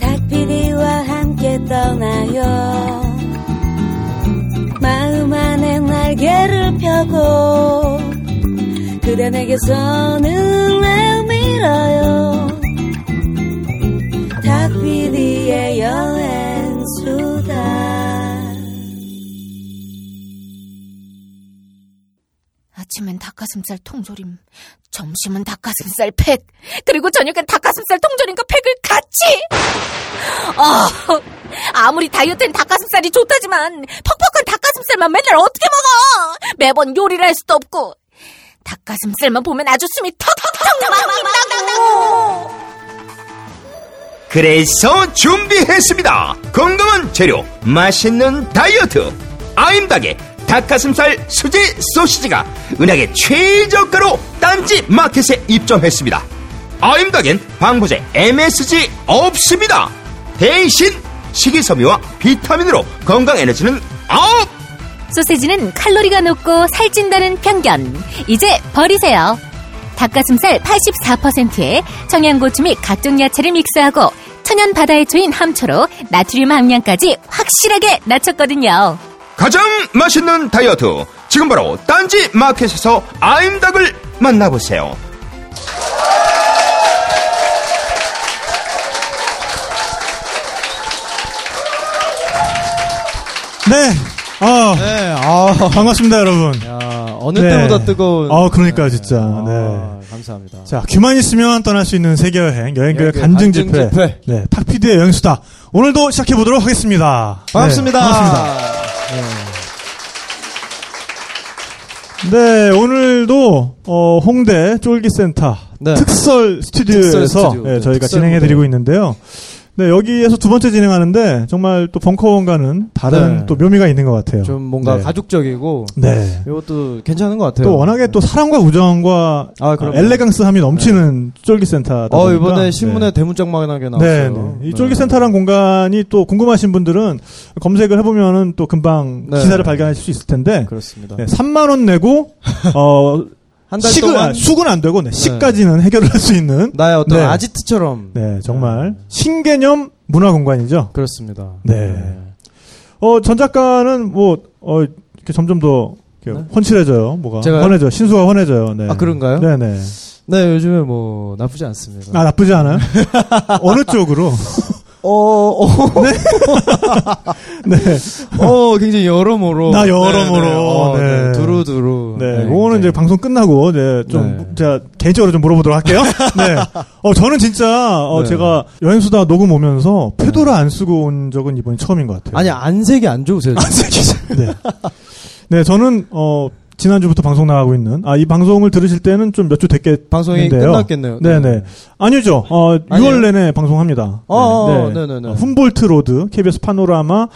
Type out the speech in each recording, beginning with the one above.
닭피디와 함께 떠나요. 마음 안에 날개를 펴고 그대 내게서 눈을 밀어요. 닭피디의 여행수다. 아침엔 닭가슴살 통조림, 점심은 닭가슴살 팩, 그리고 저녁엔 닭가슴살 통조림과 팩을 같이! 아, 아무리 다이어트엔 닭가슴살이 좋다지만 퍽퍽한 닭가슴살만 맨날 어떻게 먹어! 매번 요리를 할 수도 없고 닭가슴살만 보면 아주 숨이 턱턱턱 막막막막고 그래서 준비했습니다. 건강한 재료, 맛있는 다이어트. 아임닭의 닭가슴살 수제 소시지가 은하계 최저가로 딴지 마켓에 입점했습니다. 아임닭엔 방부제 MSG 없습니다. 대신 식이섬유와 비타민으로 건강 에너지는 up! 소세지는 칼로리가 높고 살찐다는 편견. 이제 버리세요. 닭가슴살 84%에 청양고추 및 각종 야채를 믹스하고 천연 바다의 초인 함초로 나트륨 함량까지 확실하게 낮췄거든요. 가장 맛있는 다이어트. 지금 바로 딴지 마켓에서 아임닭을 만나보세요. 네. 아, 네, 아, 반갑습니다, 여러분. 야, 어느 네. 때보다 뜨거운. 아, 그러니까요, 진짜. 아, 네. 감사합니다. 자, 귀만 있으면 떠날 수 있는 세계여행, 여행교회 여행교회 간증. 집회. 네, 탁피디의 여행수다. 오늘도 시작해보도록 하겠습니다. 반갑습니다. 네, 반갑습니다. 네, 오늘도, 어, 홍대 쫄기센터 네. 특설 스튜디오에서 특설 스튜디오. 예, 네, 저희가 특설 진행해 드리고 무대. 있는데요. 네, 여기에서 두 번째 진행하는데, 정말 또 벙커원과는 다른 네. 또 묘미가 있는 것 같아요. 좀 뭔가 네. 가족적이고. 네. 이것도 괜찮은 것 같아요. 또 워낙에 또 사랑과 우정과 아, 그럼요. 엘레강스함이 넘치는 쫄기센터다 어, 보니까 이번에 신문에 네. 대문짝만하게 네, 나왔어요. 네. 이 쫄기센터란 공간이 또 궁금하신 분들은 검색을 해보면은 또 금방 네. 기사를 발견하실 수 있을 텐데 그렇습니다. 네, 3만 원 내고 어 한 달 식은 동안 아, 숙은 안 되고 네, 식까지는 해결을 할 수 있는 나의 어떤 네. 아지트처럼. 네 정말 신개념 문화 공간이죠. 그렇습니다. 네. 어 전 작가는 뭐어 이렇게 점점 더 이렇게 네? 헌칠해져요. 뭐가 제가요? 헌해져 신수가 헌해져요. 네. 아, 그런가요? 네네. 네, 요즘에 뭐, 나쁘지 않습니다. 아 나쁘지 않아요? 어느 쪽으로? 어, 어, 네. 어, 굉장히 여러모로. 나 여러모로. 네, 네. 어, 네. 네. 두루두루. 네, 네, 그거는 이제. 방송 끝나고 이제 좀 네. 제가 개인적으로 좀 물어보도록 할게요. 네. 어 저는 진짜 어 네. 제가 여행수다 녹음 오면서 페도를 안 쓰고 온 적은 이번이 처음인 것 같아요. 아니, 안색이 안 좋으세요? 네. 네, 저는 어 지난주부터 방송 나가고 있는 아 이 방송을 들으실 때는 좀 몇 주 됐겠 방송이. 끝났겠네요. 네, 네. 아니죠. 어 아니에요? 6월 내내 방송합니다. 어, 어, 네, 네, 네. 어, 훔볼트 로드 KBS 파노라마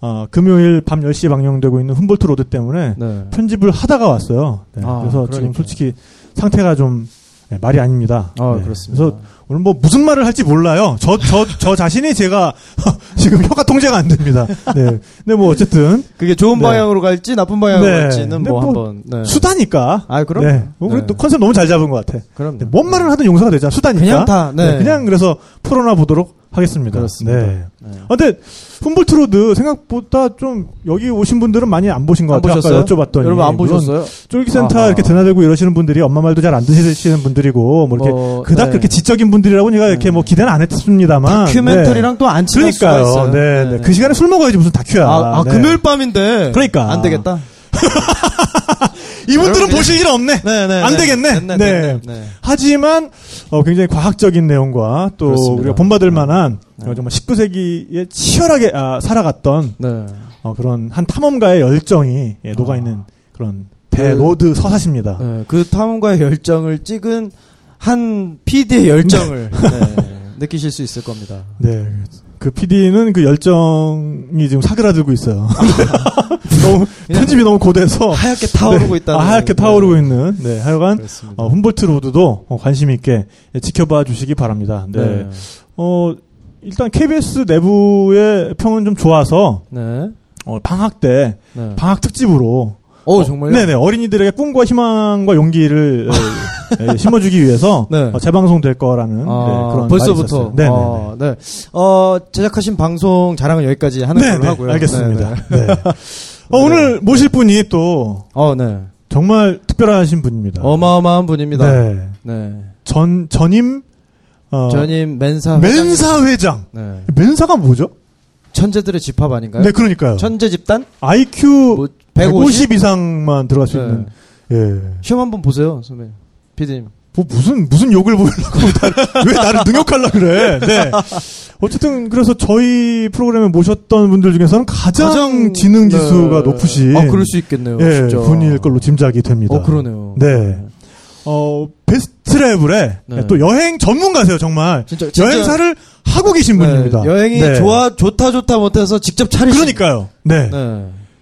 어, 금요일 밤 10시에 방영되고 있는 훔볼트 로드 때문에 네. 편집을 하다가 왔어요. 네, 아, 그래서 지금 그러니까요. 솔직히 상태가 좀 네, 말이 아닙니다. 아, 네, 그렇습니다. 그래서 오늘 뭐 무슨 말을 할지 몰라요. 저 저 저 자신이 제가 지금 혀가 통제가 안 됩니다. 네. 근데 뭐 어쨌든 그게 좋은 네. 방향으로 갈지 나쁜 방향으로 네. 갈지는 뭐, 뭐 한번. 네. 수다니까. 아, 그럼. 네. 네. 또 컨셉 너무 잘 잡은 것 같아. 그럼. 네, 뭔 말을 하든 용서가 되잖아. 수다니까. 그냥 다, 네. 그냥 그래서 풀어놔 보도록 하겠습니다. 그렇습니다. 네. 네. 아, 근데 훔볼트 로드 생각보다 좀 여기 오신 분들은 많이 안 보신 것 안 같아요. 보셨어요? 여쭤봤더니 여러분 안 보셨어요? 쫄기센터 아하. 이렇게 드나들고 이러시는 분들이 엄마 말도 잘 안 드시는 분들이고 뭐 이렇게 뭐, 그닥 네. 그렇게 지적인 분 들이라고 제가 이렇게 네. 뭐 기대는 안 했습니다만 다큐멘터리랑 또안 네. 친할 수가 그러니까요. 있어요. 네, 네. 그 시간에 술 먹어야지 무슨 다큐야. 아, 아, 네. 금요일 밤인데. 그러니까. 안 되겠다. 이분들은 보실 일 없네. 네네. 안 되겠네. 네. 하지만 어, 굉장히 과학적인 내용과 또 그렇습니다. 우리가 본받을 만한 네. 어, 정말 19세기에 치열하게 아, 살아갔던 네. 어, 그런 한 탐험가의 열정이 예, 녹아 있는 그런 대 그- road 서사십니다. 네. 그 탐험가의 열정을 찍은 한 PD의 열정을 네, 느끼실 수 있을 겁니다. 네. 그 PD는 그 열정이 지금 사그라들고 있어요. 너무 편집이 너무 고돼서 하얗게 타오르고 있다는. 아, 하얗게 타오르고 있는. 네, 하여간. 어, 훔볼트 로드도 어, 관심 있게 예, 지켜봐 주시기 바랍니다. 네. 네. 어, 일단 KBS 내부의 평은 좀 좋아서 네. 어, 방학 때 네. 방학 특집으로 어, 정말요? 네네 어린이들에게 꿈과 희망과 용기를 에, 에, 심어주기 위해서 네. 어, 재방송 될 거라는 아, 네, 그런 벌써부터. 네네. 아, 네. 어, 제작하신 방송 자랑은 여기까지 하는 걸로 네네 하고요. 알겠습니다. 네, 네. 네. 어, 오늘 모실 분이 또 어, 네. 정말 특별하신 분입니다. 어마어마한 분입니다. 네. 네. 전 전임 어, 전임 멘사 멘사 회장. 네. 멘사가 뭐죠? 천재들의 집합 아닌가요? 네, 그러니까요. 천재 집단? IQ 뭐 150 이상만 들어갈 수 네. 있는. 예. 시험 한번 보세요, 선배. 피디님. 뭐 무슨 무슨 욕을 보려고 나- 왜 나를 능욕하려 그래? 네. 어쨌든 그래서 저희 프로그램에 모셨던 분들 중에서는 가장, 지능 지수가 네. 높으신 아, 그럴 수 있겠네요. 예, 진짜. 분일 걸로 짐작이 됩니다. 어, 그러네요. 네. 어, 베스트트래블의 네. 또 여행 전문가세요, 정말. 진짜, 진짜 여행사를 하고 계신 네, 분입니다. 여행이 네. 좋아 좋다 좋다 못해서 직접 차리신 그러니까요. 네.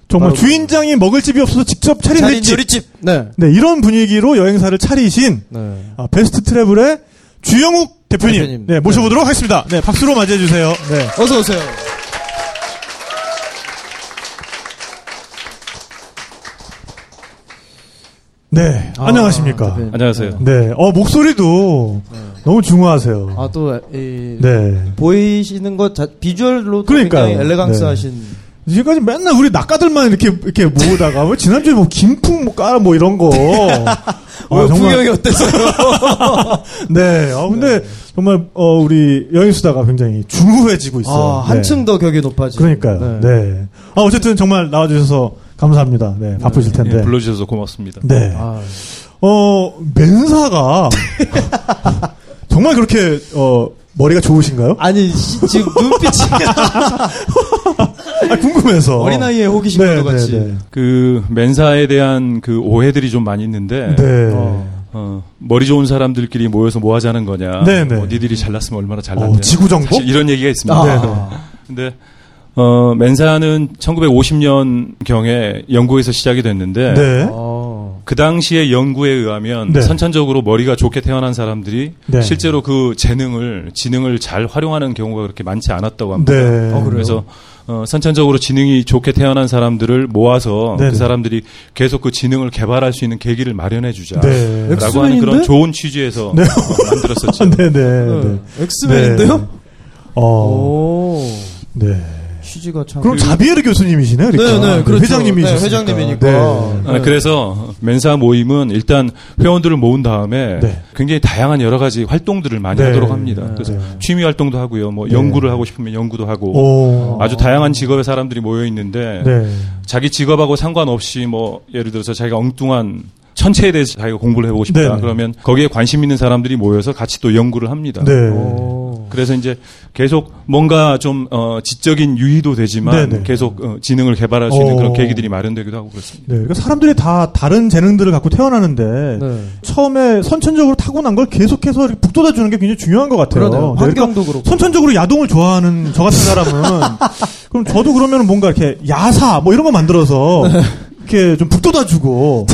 네. 정말 주인장이 먹을 집이 없어서 직접 차린. 요리집. 네. 네, 이런 분위기로 여행사를 차리신 네. 아, 베스트 트래블의 주영욱 대표님, 대표님. 네, 모셔보도록 하겠습니다. 네, 박수로 맞이해 주세요. 네. 어서 오세요. 네, 아, 안녕하십니까. 대표님. 안녕하세요. 네, 어 목소리도 너무 중후하세요. 아, 또, 이, 네. 보이시는 것, 자, 비주얼로 그러니까요. 굉장히 엘레강스 네. 하신. 지금까지 맨날 우리 낙가들만 이렇게 이렇게 모으다가 뭐 지난주에 뭐 김풍 뭐 까라 뭐 이런 거. 어, 풍경이 어땠어요? 네. 아 근데 정말 어 우리 여행 수다가 굉장히 중후해지고 있어요. 아, 한층 네. 더 격이 높아지. 그러니까요. 네. 아 어쨌든 정말 나와주셔서 감사합니다. 네, 바쁘실 텐데. 예, 불러주셔서 고맙습니다. 네. 아, 어 맨사가 정말 그렇게 어 머리가 좋으신가요? 아니, 시- 지금 눈빛이 아, 궁금해서. 어린아이의 호기심 네, 과 같이. 네, 네. 그 맨사에 대한 그 오해들이 좀 많이 있는데 네. 어. 어, 머리 좋은 사람들끼리 모여서 뭐 하자는 거냐. 네, 네. 뭐 니들이 잘났으면 얼마나 잘났냐. 어, 지구 정복? 사실 이런 얘기가 있습니다. 아. 네, 네. 근데 어, 맨사는 1950년 경에 영국에서 시작이 됐는데 네. 어. 그 당시의 연구에 의하면 네. 선천적으로 머리가 좋게 태어난 사람들이 네. 실제로 그 재능을 지능을 잘 활용하는 경우가 그렇게 많지 않았다고 합니다. 네. 어? 그래서 어, 선천적으로 지능이 좋게 태어난 사람들을 모아서 네네. 그 사람들이 계속 그 지능을 개발할 수 있는 계기를 마련해 주자. 네. 라고 하는 그런? 좋은 취지에서 네. 어, 만들었었죠. 네, 네, 네. 네. 엑스맨인데요? 네. 어. 오. 네. 취지가 참. 그럼 자비에르 교수님이시네요, 그러니까. 네, 네, 그렇죠. 회장님이셨으니까. 네, 회장님이니까. 네. 아, 그래서 맨사 모임은 일단 회원들을 모은 다음에 네. 굉장히 다양한 여러 가지 활동들을 많이 네. 하도록 합니다. 그래서 네. 취미 활동도 하고요. 뭐 네. 연구를 하고 싶으면 연구도 하고 오. 아주 다양한 직업의 사람들이 모여 있는데 네. 자기 직업하고 상관없이 뭐 예를 들어서 자기가 엉뚱한 천체에 대해서 자기가 공부를 해보고 싶다. 네네. 그러면 거기에 관심 있는 사람들이 모여서 같이 또 연구를 합니다. 네. 오. 그래서 이제 계속 뭔가 좀 어, 지적인 유의도 되지만 네네. 계속 어, 지능을 개발할 수 있는 어. 그런 계기들이 마련되기도 하고 그렇습니다. 네. 그러니까 사람들이 다 다른 재능들을 갖고 태어나는데 네. 처음에 선천적으로 타고난 걸 계속해서 이렇게 북돋아 주는 게 굉장히 중요한 것 같아요. 그러네요. 네, 그러니까 환경도 그렇고. 선천적으로 야동을 좋아하는 저 같은 사람은 그럼 저도 그러면 뭔가 이렇게 야사 뭐 이런 거 만들어서 이렇게 좀 북돋아 주고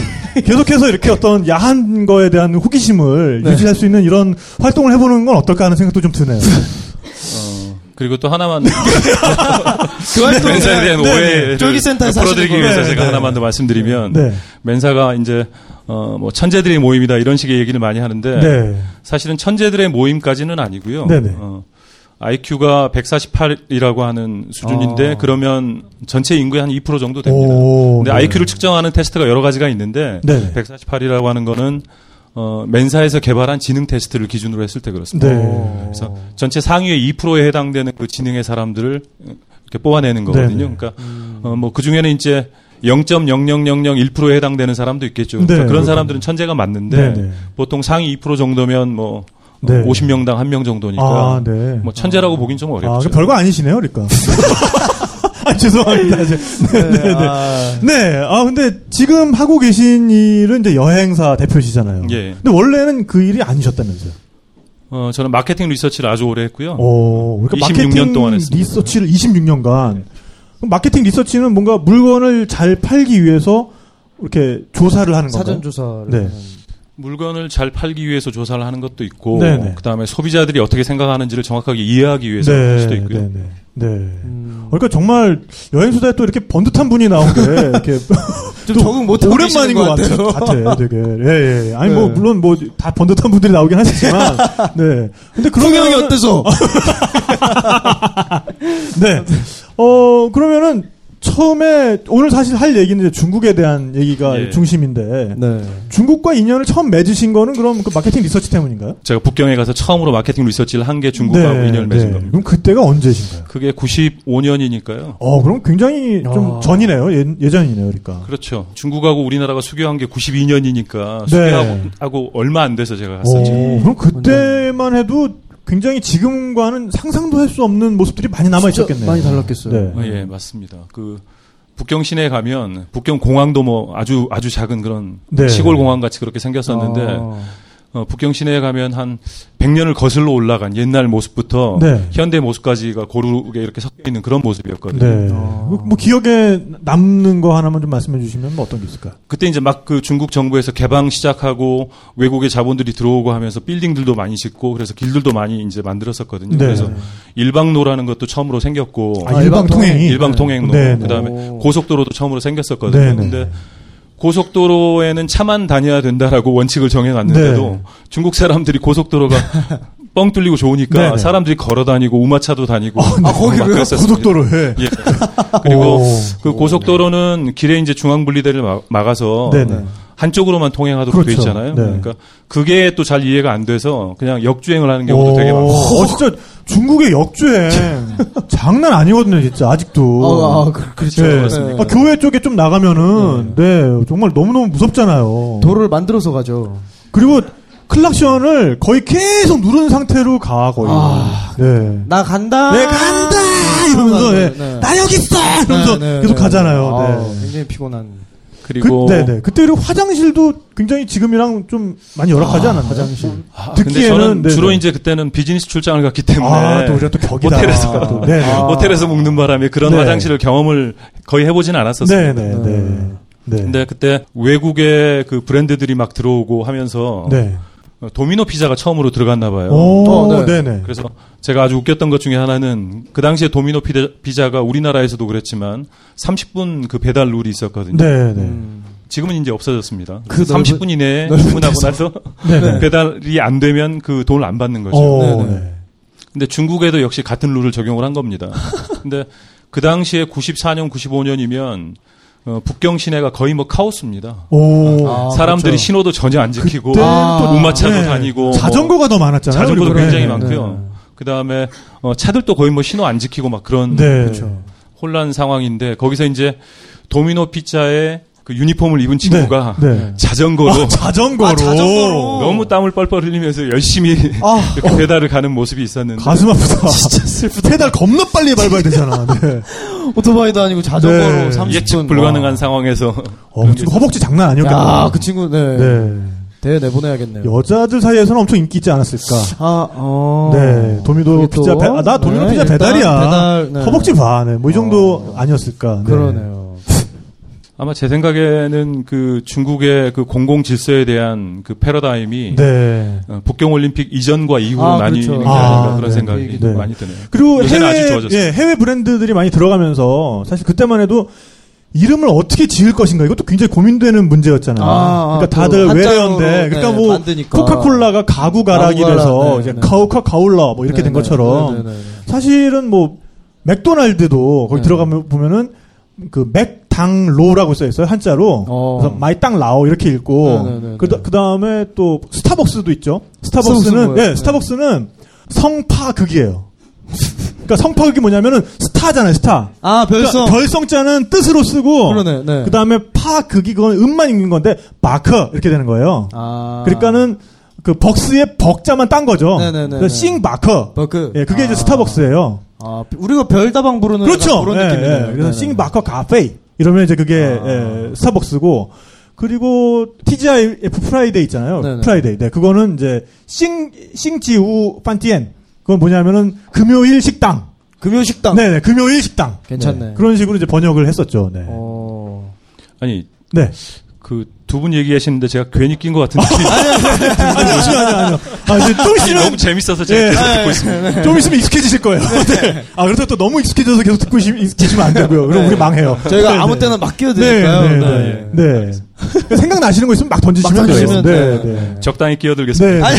계속해서 이렇게 어떤 야한 거에 대한 호기심을 네. 유지할 수 있는 이런 활동을 해보는 건 어떨까 하는 생각도 좀 드네요. 어, 그리고 또 하나만 그 활동 맨사에 대한 네, 오해를 쫄기센터에서 풀어드리기 위해서 거. 제가 네, 하나만 더 말씀드리면 네. 맨사가 이제 어, 뭐 천재들의 모임이다 이런 식의 얘기를 많이 하는데 네. 사실은 천재들의 모임까지는 아니고요. 네네. 어, IQ가 148이라고 하는 수준인데 아. 그러면 전체 인구의 한 2% 정도 됩니다. 오, 근데 네. IQ를 측정하는 테스트가 여러 가지가 있는데 네네. 148이라고 하는 거는 어, 맨사에서 개발한 지능 테스트를 기준으로 했을 때 그렇습니다. 네. 그래서 전체 상위의 2%에 해당되는 그 지능의 사람들을 이렇게 뽑아내는 거거든요. 네네. 그러니까 어, 뭐그 중에는 이제 0.00001%에 해당되는 사람도 있겠죠. 네, 그러니까 그런 그렇군요. 사람들은 천재가 맞는데 네네. 보통 상위 2% 정도면 뭐 네. 50명당 한 명 정도니까 아, 네. 뭐 천재라고 보긴 좀 아, 어렵죠. 그 별거 아니시네요, 그러니까. 아, 죄송합니다. 이제. 네, 네, 네. 아, 네, 아, 근데 지금 하고 계신 일은 이제 여행사 대표시잖아요. 예. 근데 원래는 그 일이 아니셨다면서요? 어, 저는 마케팅 리서치를 아주 오래 했고요. 오, 그러니까 26년 마케팅 동안 했습니다. 리서치를 26년간. 그럼 마케팅 리서치는 뭔가 물건을 잘 팔기 위해서 이렇게 조사를 하는 건가요? 사전 조사를. 네. 하는. 물건을 잘 팔기 위해서 조사를 하는 것도 있고 네네. 그다음에 소비자들이 어떻게 생각하는지를 정확하게 이해하기 위해서 할 수도 있고요. 네, 네. 네. 음. 그러니까 정말 여행수다에 또 이렇게 번듯한 분이 나온 게 이렇게 좀또 적응 못 오랜만인 것 같아요. 같아, 되게. 예, 예. 아니 뭐 네. 물론 뭐 다 번듯한 분들이 나오긴 하시지만, 네. 근데 성형이 그러면 어때서? 네. 어 그러면은 처음에 오늘 사실 할 얘기는 이제 중국에 대한 얘기가 예. 중심인데 네. 중국과 인연을 처음 맺으신 거는 그럼 그 마케팅 리서치 때문인가요? 제가 북경에 가서 처음으로 마케팅 리서치를 한 게 중국하고 인연을 맺은 겁니다. 네. 그럼 그때가 언제신가요? 그게 95년이니까요. 어 그럼 굉장히 좀 아. 전이네요. 예, 예전이네요, 그러니까. 그렇죠. 중국하고 우리나라가 수교한 게 92년이니까 네. 수교하고 하고 얼마 안 돼서 제가 갔었죠. 오, 그럼 그때만 해도 굉장히 지금과는 상상도 할 수 없는 모습들이 많이 남아 있었겠네요. 많이 달랐겠어요. 네. 어, 예, 맞습니다. 그 북경 시내에 가면 북경 공항도 뭐 아주 아주 작은 그런 네. 시골 공항 같이 그렇게 생겼었는데 아. 어, 북경 시내에 가면 한 100년을 거슬러 올라간 옛날 모습부터 네. 현대 모습까지가 고루게 이렇게 섞여 있는 그런 모습이었거든요. 네. 아. 뭐, 뭐 기억에 남는 거 하나만 좀 말씀해 주시면 뭐 어떤 게 있을까요? 그때 이제 막 그 중국 정부에서 개방 시작하고 외국의 자본들이 들어오고 하면서 빌딩들도 많이 짓고 그래서 길들도 많이 이제 만들었었거든요. 네. 그래서 일방로라는 것도 처음으로 생겼고 아, 일방 통행이 일방 통행로 네, 네. 그다음에 오. 고속도로도 처음으로 생겼었거든요. 네, 네. 근데 고속도로에는 차만 다녀야 된다라고 원칙을 정해놨는데도 네. 중국 사람들이 고속도로가 뻥 뚫리고 좋으니까 네, 네. 사람들이 걸어 다니고 우마차도 다니고 아, 거기로요? 막 그랬었습니다. 고속도로에. 예. 그리고 오. 그 고속도로는 길에 이제 중앙 분리대를 막- 막아서 네네. 한쪽으로만 통행하도록 돼 그렇죠. 있잖아요. 네. 그러니까 그게 또 잘 이해가 안 돼서 그냥 역주행을 하는 경우도 되게 많고. 어, 진짜 중국의 역주행 장난 아니거든요, 진짜 아직도. 아, 아, 그, 그렇죠. 네. 그렇습니까? 아, 교회 쪽에 좀 나가면은 네, 정말 너무너무 무섭잖아요. 도로를 만들어서 가죠. 그리고 클락션을 거의 계속 누른 상태로 가 거의. 아. 네. 나 간다. 네 간다 이러면서 네, 예, 네. 나 여기 있어 이러면서 네, 네, 계속 네. 가잖아요. 아, 네. 굉장히 피곤한. 그리고 그, 네네. 그때 그리고 화장실도 굉장히 지금이랑 좀 많이 열악하지 않았나요? 화장실. 아, 근데 듣기에는 저는 네네. 주로 이제 그때는 비즈니스 출장을 갔기 때문에 아, 또 우리가 또 격이다. 호텔에서 또. 네네. 아. 호텔에서 묵는 바람에 그런 네. 화장실을 경험을 거의 해보지는 않았었어요. 네네. 네. 네. 근데 그때 외국의 그 브랜드들이 막 들어오고 하면서 네. 어, 도미노 피자가 처음으로 들어갔나 봐요. 오, 어, 네. 네네. 그래서 제가 아주 웃겼던 것 중에 하나는 그 당시에 도미노 피자, 피자가 우리나라에서도 그랬지만 30분 그 배달 룰이 있었거든요. 네네. 음. 지금은 이제 없어졌습니다. 그 30분 이내에 주문하고. 나서 네네. 배달이 안 되면 그 돈을 안 받는 거죠. 오, 네네. 네. 근데 중국에도 역시 같은 룰을 적용을 한 겁니다. 근데 그 당시에 94년, 95년이면 어, 북경 시내가 거의 뭐 카오스입니다. 오. 아, 사람들이 그렇죠. 신호도 전혀 안 지키고 아, 또 우마차도 네. 다니고 뭐 자전거가 더 많았잖아요. 자전거도. 굉장히 네. 많고요. 그 다음에 어, 차들도 거의 뭐 신호 안 지키고 막 그런 네. 그렇죠. 혼란 상황인데 거기서 이제 도미노 피자에 그 유니폼을 입은 친구가 네. 네. 자전거로 아, 자전거로. 아, 자전거로. 너무 땀을 뻘뻘 흘리면서 열심히 아, 이렇게 배달을 가는 모습이 있었는데 가슴 아프다. 진짜 슬프다. 페달 겁나 빨리 밟아야 되잖아. 네. 오토바이도 아니고 자전거로 네. 30분. 예측 불가능한 와. 상황에서 어, 그 친구 허벅지 장난 아니었겠네요. 야, 그 친구, 네. 네. 대회 내보내야겠네요. 여자들 사이에서는 엄청 인기 있지 않았을까. 아, 어. 네, 도미노 피자 배, 아, 나 도미노 네, 피자 일단 배달이야. 배달, 네. 허벅지 봐, 네, 뭐 이 정도 어. 아니었을까. 네. 그러네요. 아마 제 생각에는 그 중국의 그 공공 질서에 대한 그 패러다임이 네. 어, 북경 올림픽 이전과 이후로 아, 나뉘는 그렇죠. 게 아닌가 아, 그런 네. 생각이 네. 많이 드네요. 그리고 해외. 예, 해외 브랜드들이 많이 들어가면서 사실 그때만 해도 이름을 어떻게 지을 것인가 이것도 굉장히 고민되는 문제였잖아요. 아, 그러니까 또 다들 외래어인데, 그러니까 네, 뭐 만드니까. 코카콜라가 가구 가락이라서 네, 이제 네. 카우카 가울라 뭐 이렇게 된 네, 것처럼 네, 네, 네, 네. 사실은 뭐 맥도날드도 거기 네. 들어가면 보면은 그 맥당로라고 써 있어요 한자로 어. 그래서 麦当劳 이렇게 읽고 네, 네, 네, 그, 다음에 또 스타벅스도 있죠 스타벅스는? 예 네. 스타벅스는 성파극이에요 그러니까 성파극이 뭐냐면은 스타잖아요 스타 아, 별성. 그러니까 별성자는 뜻으로 쓰고 그러네, 네. 그 다음에 파극이 그건 음만 읽는 건데 巴克 이렇게 되는 거예요 아. 그러니까는 그 벅스의 벅자만 딴 거죠 네네네. 星巴克 버크. 예, 그게 이제 아. 스타벅스예요. 아, 우리가 별다방 부르는 그렇죠. 그런 예, 느낌이네요. 예. 그래서 네네. 星巴克 咖啡 이러면 이제 그게 아. 예, 스타벅스고 그리고 TGIF Friday 있잖아요. 네네. Friday. 네, 그거는 이제 星 星期五饭店. 그건 뭐냐면은 금요일 식당. 금요식당. 네, 네. 금요일 식당. 괜찮네. 네, 그런 식으로 이제 번역을 했었죠. 네. 어. 아니 네. 그 두 분 얘기하시는데 제가 괜히 낀 것 같은 느낌이 아니, 아니요, 아니요, 아니요. 아, 이제 좀 아니, 있으면, 너무 재밌어서 제가 예. 계속 듣고 있습니다. 좀 있으면 익숙해지실 거예요. 네. 아, 그래서 또 너무 익숙해져서 계속 듣고 시- 계시면 안 되고요. 그럼 우리 망해요. 저희가 네, 아무 네. 때나 막 끼워도 네. 네, 네. 네. 생각나시는 거 있으면 막 던지시면 막 돼요. 네. 네. 적당히 끼어들겠습니다. 네.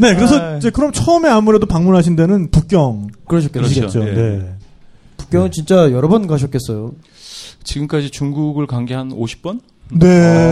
네, 그래서 아. 이제 그럼 처음에 아무래도 방문하신 데는 북경이시겠죠. 그러셨겠죠. 그렇죠. 예. 네. 북경은 진짜 여러 번 가셨겠어요. 지금까지 중국을 간 게 한 50번? 네.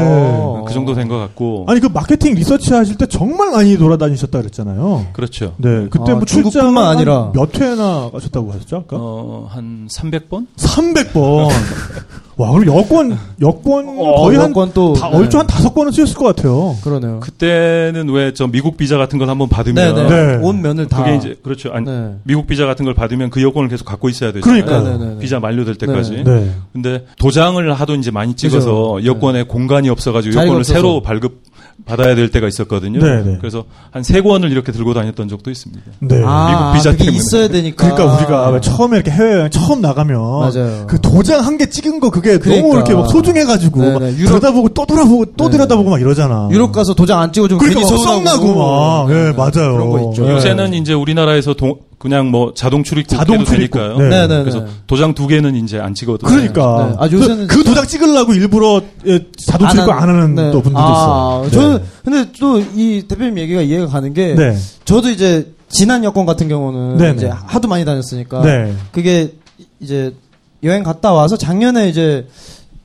어. 그 정도 된 것 같고. 아니 그 마케팅 리서치 하실 때 정말 많이 돌아다니셨다 그랬잖아요. 그렇죠. 네, 그때 아, 뭐 중국뿐만 출장 아니라. 몇 회나 가셨다고 하셨죠? 아까? 어, 한 300번? 300번. 와, 그럼 여권 여권 어, 거의 한 여권 또, 다, 네. 얼추 한 다섯 번은 쓰였을 것 같아요. 그러네요. 그때는 왜 저 미국 비자 같은 걸 한번 받으면 네네. 네. 온 면을 다. 그게 이제 그렇죠. 아니, 네. 미국 비자 같은 걸 받으면 그 여권을 계속 갖고 있어야 되잖아요. 그러니까요. 네네네. 비자 만료될 때까지. 네. 네. 근데 도장을 하도 이제 많이 찍어서 그죠. 여권에 공간이 없어가지고 여권을 없어서. 새로 발급 받아야 될 때가 있었거든요. 네, 네. 그래서 한 세 권을 이렇게 들고 다녔던 적도 있습니다. 네. 아, 미국 비자 그게 때문에. 있어야 되니까. 그러니까 우리가 왜 처음에 이렇게 해외 여행 처음 나가면 맞아요. 그 도장 한 개 찍은 거 그게 그러니까. 너무 이렇게 막 소중해가지고 네네. 막 유럽- 들여다보고 또 돌아보고 또 네. 들여다보고 막 이러잖아. 유럽 가서 도장 안 찍어주면 그러니까 괜히 막 서운하고. 썩나고 막. 예, 맞아요. 그런 거 있죠. 네. 요새는 이제 우리나라에서 동- 그냥 뭐 자동 출입국 자동 해도 출입국. 되니까요. 네. 네네 네. 그래서 도장 두 개는 이제 안 찍어도 그러니까. 네. 아, 요새는 그, 그 도장 찍으려고 일부러 예, 자동 출입국 안 하는 네. 또 분들도 아, 있어요. 저는 네. 근데 또 이 대표님 얘기가 이해가 가는 게 네. 저도 이제 지난 여권 같은 경우는 네네. 이제 하도 많이 다녔으니까 네. 그게 이제 여행 갔다 와서 작년에 이제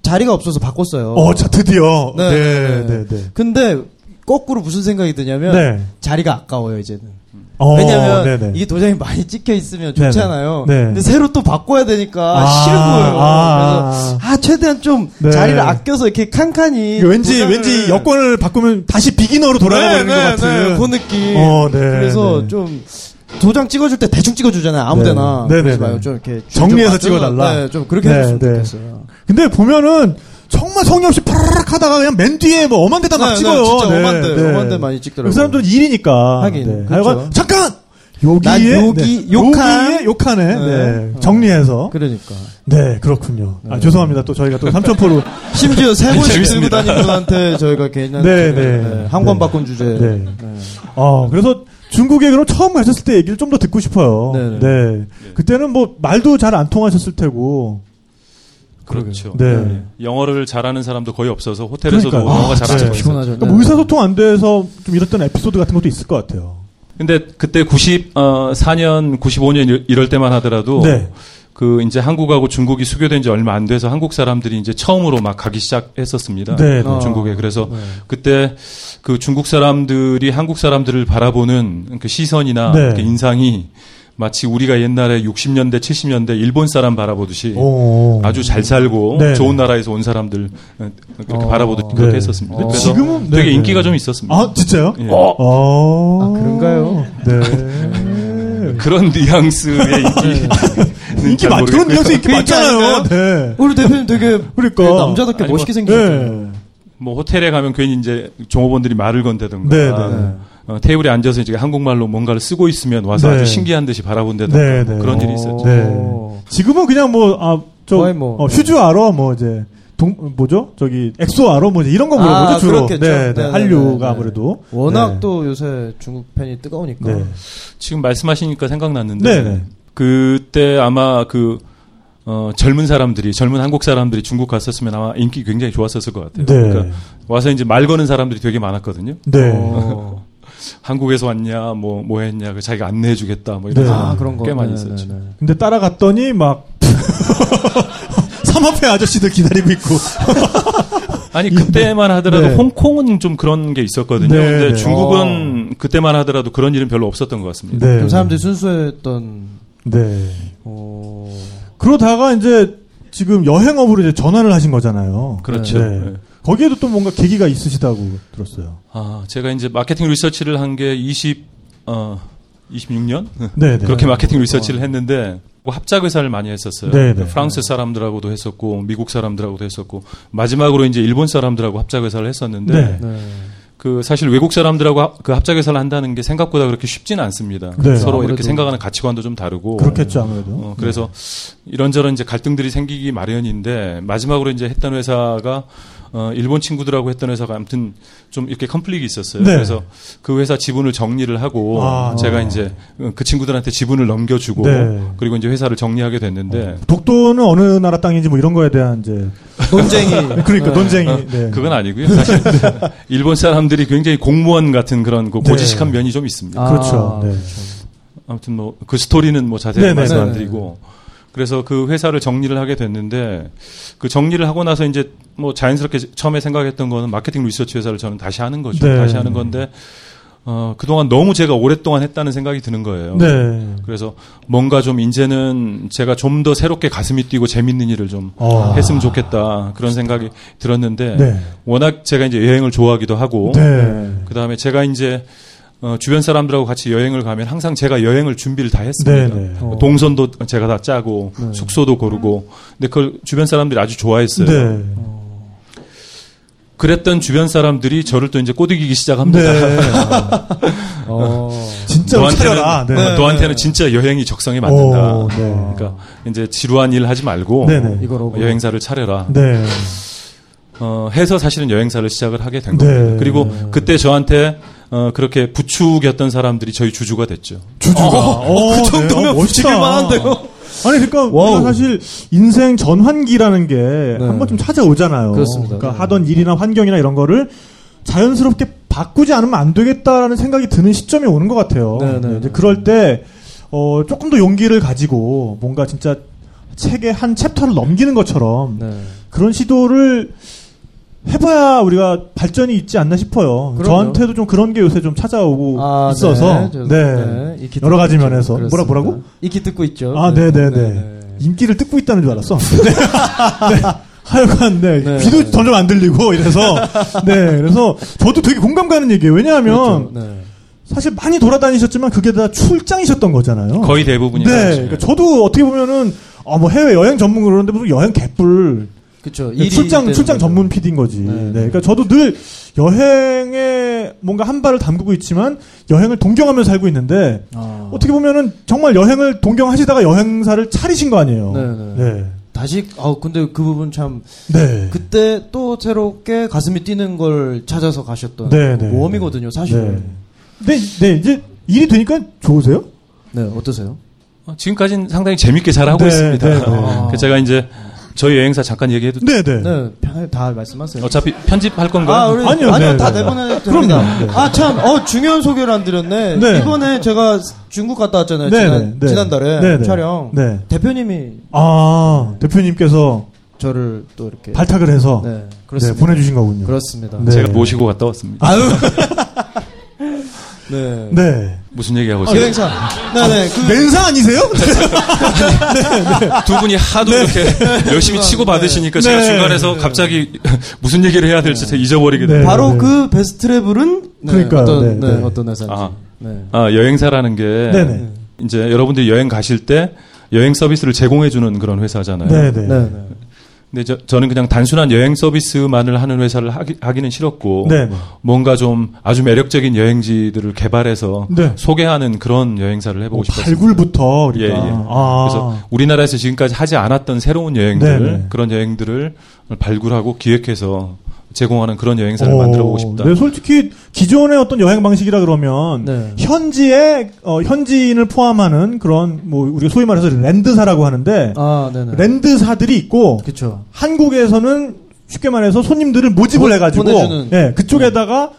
자리가 없어서 바꿨어요. 어, 자, 드디어. 네, 네, 네, 네, 네. 근데 거꾸로 무슨 생각이 드냐면 네. 자리가 아까워요 이제는. 어, 왜냐면 네네. 이게 도장이 많이 찍혀 있으면. 좋잖아요. 네. 근데 새로 또 바꿔야 되니까 아, 싫은 거예요. 아. 그래서 아 최대한 좀 네. 자리를 아껴서 이렇게 칸칸이 왠지, 도장을- 왠지 여권을 바꾸면 다시 비기너로 돌아가 버리는 것 같은. 네, 그 느낌. 어, 네, 그래서 네. 좀 도장 찍어줄 때 대충 찍어주잖아요. 아무데나. 네, 네, 그러지 네, 네. 좀 이렇게 정리해서 좀 찍어달라? 네, 좀 그렇게 네, 해줬으면 네. 좋겠어요. 근데 보면은 정말 성의 없이 파라락 하다가 그냥 맨 뒤에 뭐 엄한 데다 막 네, 네, 찍어요. 진짜 엄한데, 엄한데 많이 찍더라고요. 그 사람들은 일이니까. 하긴, 네. 그렇죠. 하여간 잠깐! 여기에. 난 여기, 네. 욕한. 여기에 욕하네. 네. 네. 정리해서. 그러니까. 네, 그렇군요. 아, 죄송합니다. 또 저희가 또 삼천포로. 심지어 세 번씩 들고. 다니는 분한테 저희가 괜한 네, 네. 한권 네. 바꾼 주제. 네. 어, 그래서 중국에 그럼 처음 가셨을 때 얘기를 좀 더 듣고 싶어요. 네, 네. 네. 그때는 뭐 말도 잘 안 통하셨을 테고. 그렇죠. 네. 영어를 잘하는 사람도 거의 없어서 호텔에서도 그러니까요. 영어가 아, 잘하는. 피곤하죠. 그러니까 뭐 의사소통 안 돼서 좀 이랬던 에피소드 같은 것도 있을 것 같아요. 근데 그때 94년, 95년 이- 이럴 때만 하더라도 네. 그 이제 한국하고 중국이 수교된 지 얼마 안 돼서 한국 사람들이 이제 처음으로 막 가기 시작했었습니다. 네, 네. 어. 중국에 그래서 네. 그때 그 중국 사람들이 한국 사람들을 바라보는 그 시선이나 네. 그 인상이 마치 우리가 옛날에 60년대, 70년대 일본 사람 바라보듯이 오. 아주 잘 살고 네, 좋은 네. 나라에서 온 사람들 어, 그렇게 어. 바라보듯 그렇게 네. 했었습니다. 어. 그래서 지금은 되게 네, 네. 인기가 좀 있었습니다. 아, 진짜요? 예. 어. 아, 그런가요? 네. 그런 뉘앙스의 인기 인기 많, 그런 뉘앙스 인기 많잖아요. 네. 우리 대표님 되게 그러니까. 네, 남자답게 아니, 멋있게 뭐- 생기셨잖아요. 네. 뭐 호텔에 가면 괜히 이제 종업원들이 말을 건다든가 네, 네, 네. 어, 테이블에 앉아서 이제 한국말로 뭔가를 쓰고 있으면 와서 네. 아주 신기한 듯이 바라본다든가 네, 뭐 네. 그런 일이 어. 있었죠. 네. 지금은 그냥 뭐, 아, 저, 뭐. 어, 휴즈 알아? 뭐, 이제, 동, 뭐죠? 저기, 엑소 알아? 뭐, 이제 이런 거 물어보죠, 아, 주로. 그렇겠죠. 네, 네. 네, 네, 한류가. 아무래도. 워낙 네. 또 요새 중국 팬이 뜨거우니까. 네. 지금 말씀하시니까 생각났는데 네, 네. 그때 아마 그 어, 젊은 사람들이 젊은 한국 사람들이 중국 갔었으면 아마 인기 굉장히 좋았었을 것 같아요. 네. 그러니까 와서 이제 말 거는 사람들이 되게 많았거든요. 네. 어. 한국에서 왔냐, 뭐, 뭐 했냐, 그 자기가 안내해 주겠다, 뭐 이런 네. 아, 그런 거. 꽤 많이 네, 있었죠. 네, 네. 근데 따라갔더니 막, 삼합회 아저씨들 기다리고 있고. 아니 그때만 하더라도 네. 홍콩은 좀 그런 게 있었거든요. 네, 근데 네. 중국은 그때만 하더라도 그런 일은 별로 없었던 것 같습니다. 네. 좀 사람들이 순수했던. 네. 어... 그러다가 이제 지금 여행업으로 이제 전환을 하신 거잖아요. 그렇죠. 네. 네. 거기에도 또 뭔가 계기가 있으시다고 들었어요. 아, 제가 이제 마케팅 리서치를 한 게 20, 어, 26년? 네, 네. 그렇게 마케팅 리서치를 했는데, 뭐 합작 회사를 많이 했었어요. 네, 네. 프랑스 사람들하고도 했었고, 미국 사람들하고도 했었고, 마지막으로 이제 일본 사람들하고 합작 회사를 했었는데, 네. 네. 그 사실 외국 사람들하고 하- 그 합작 회사를 한다는 게 생각보다 그렇게 쉽지는 않습니다. 네. 서로. 이렇게 생각하는 가치관도 좀 다르고. 그렇겠죠, 아무래도. 어, 그래서 이런저런 이제 갈등들이 생기기 마련인데 마지막으로 이제 했던 회사가 어, 일본 친구들하고 했던 회사가 아무튼 좀 이렇게 컨플릭이 있었어요. 네. 그래서 그 회사 지분을 정리를 하고 아. 제가 이제 그 친구들한테 지분을 넘겨주고 네. 그리고 이제 회사를 정리하게 됐는데 독도는 어느 나라 땅인지 뭐 이런 거에 대한 이제 논쟁이. 그러니까 네. 논쟁이 어, 네. 그건 아니고요. 사실 일본 사람들이 굉장히 공무원 같은 그런 그 네. 고지식한 면이 좀 있습니다. 아, 그렇죠. 네. 아무튼 뭐 그 스토리는 뭐 자세히. 말씀 안. 드리고 그래서 그 회사를 정리를 하게 됐는데 그 정리를 하고 나서 이제 뭐 자연스럽게 처음에 생각했던 거는 마케팅 리서치 회사를 저는 다시 하는 거죠. 네. 다시 하는 건데 어 그동안 너무 제가 오랫동안 했다는 생각이 드는 거예요. 네. 그래서 뭔가 좀 이제는 제가 좀 더 새롭게 가슴이 뛰고 재밌는 일을 좀 어. 했으면 좋겠다 그런 생각이 들었는데 네. 워낙 제가 이제 여행을 좋아하기도 하고 네. 그 다음에 제가 이제 어, 주변 사람들하고 같이 여행을 가면 항상 제가 여행을 준비를 다 했습니다. 네, 네. 뭐 동선도 제가 다 짜고 숙소도 고르고 근데 그걸 주변 사람들이 아주 좋아했어요. 네. 그랬던 주변 사람들이 저를 또 이제 꼬드기기 시작합니다. 네. 어. 진짜 너한테는 차려라. 네. 너한테는 진짜 여행이 적성에 맞는다. 오, 네. 그러니까 이제 지루한 일 하지 말고 네네. 이거로. 여행사를 차려라. 네. 어, 해서 사실은 여행사를 시작을 하게 된 네. 겁니다. 그리고 그때 저한테 어, 그렇게 부추겼던 사람들이 저희 주주가 됐죠. 주주가. 어, 그 정도면 네. 어, 멋있다. 부추길 만한데요? 아니 그러니까 Wow. 우리가 사실 인생 전환기라는 게한 번쯤 찾아오잖아요. 그렇습니다. 러니까 네. 하던 일이나 환경이나 이런 거를 자연스럽게 바꾸지 않으면 안 되겠다라는 생각이 드는 시점이 오는 것 같아요. 네, 네, 네, 이제 네. 그럴 때 어, 조금 더 용기를 가지고 뭔가 진짜 책의 한 챕터를 넘기는 것처럼 네. 그런 시도를 해봐야 우리가 발전이 있지 않나 싶어요. 그럼요. 저한테도 좀 그런 게 요새 좀 찾아오고 아, 있어서 네. 네, 네. 여러 가지 면에서. 뭐라 뭐라고? 익히 듣고 있죠. 아, 네, 네, 네. 네. 인기를 뜯고 있다는 줄 알았어. 네. 네. 하여간 네, 네. 귀도 점점 안 들리고 이래서 네 그래서 저도 되게 공감 가는 얘기예요. 왜냐하면 그렇죠. 네. 사실 많이 돌아다니셨지만 그게 다 출장이셨던 거잖아요. 거의 대부분이 네. 그러니까 저도 어떻게 보면은 아, 뭐 해외 여행 전문 그러는데 무슨 여행 개뿔 그렇죠. 출장 출장 전문. PD인 거지. 네. 네. 그러니까 저도 늘 여행에 뭔가 한 발을 담그고 있지만 여행을 동경하면서 살고 있는데 아. 어떻게 보면은 정말 여행을 동경하시다가 여행사를 차리신 거 아니에요. 네, 네. 네. 다시 아 근데 그 부분 참 네. 그때 또 새롭게 가슴이 뛰는 걸 찾아서 가셨던 네, 네. 모험이거든요, 사실은. 네. 네, 네, 이제 일이 되니까 좋으세요? 네, 어떠세요? 어, 지금까지는 상당히 재밌게 잘 하고 네, 있습니다. 네, 네. 그 제가 이제 저희 여행사 잠깐 얘기해도 네, 네. 네, 편하게 다 말씀하세요. 어차피 편집할 건가요? 아, 우리, 아니요, 아니요, 네, 다 네. 내보내도 그럼요. 됩니다. 네. 아, 참, 어, 중요한 소개를 안 드렸네. 네. 이번에 제가 중국 갔다 왔잖아요. 네, 지난, 네, 네. 지난달에 네, 네. 촬영. 네. 대표님이 아, 대표님께서 저를 또 이렇게. 발탁을 해서 네, 네, 그렇습니다. 보내주신 거군요. 그렇습니다. 네. 제가 모시고 갔다 왔습니다. 아유. 네. 네. 무슨 얘기하고 아, 있어요? 여행사. 네 네. 그, 멘사 아니세요? 두 분이 하도 이렇게 열심히 치고 받으시니까 제가 네. 중간에서 갑자기 무슨 얘기를 해야 될지 제가 잊어버리게 네. 돼요. 바로 그 베스트 트래블은 네, 그러니까요. 어떤, 네, 네, 네. 어떤 회사인지. 아. 네. 아, 여행사라는 게 네네. 이제 여러분들이 여행 가실 때 여행 서비스를 제공해 주는 그런 회사잖아요. 네, 네. 근데 저, 저는 그냥 단순한 여행 서비스만을 하는 회사를 하기, 하기는 싫었고 네, 네. 뭔가 좀 아주 매력적인 여행지들을 개발해서 네. 소개하는 그런 여행사를 해보고 뭐 싶었어요. 발굴부터 예, 그러니까. 예. 아. 그래서 우리나라에서 지금까지 하지 않았던 새로운 여행들 네네. 그런 여행들을 발굴하고 기획해서 제공하는 그런 여행사를 오, 만들어 보고 싶다. 네, 솔직히 기존의 어떤 여행 방식이라 그러면 네. 현지에 어, 현지인을 포함하는 그런 뭐 우리가 소위 말해서 랜드사라고 하는데 아. 랜드사들이 있고 그쵸. 한국에서는 쉽게 말해서 손님들을 모집을 보- 해가지고 보내주는. 예, 그쪽에다가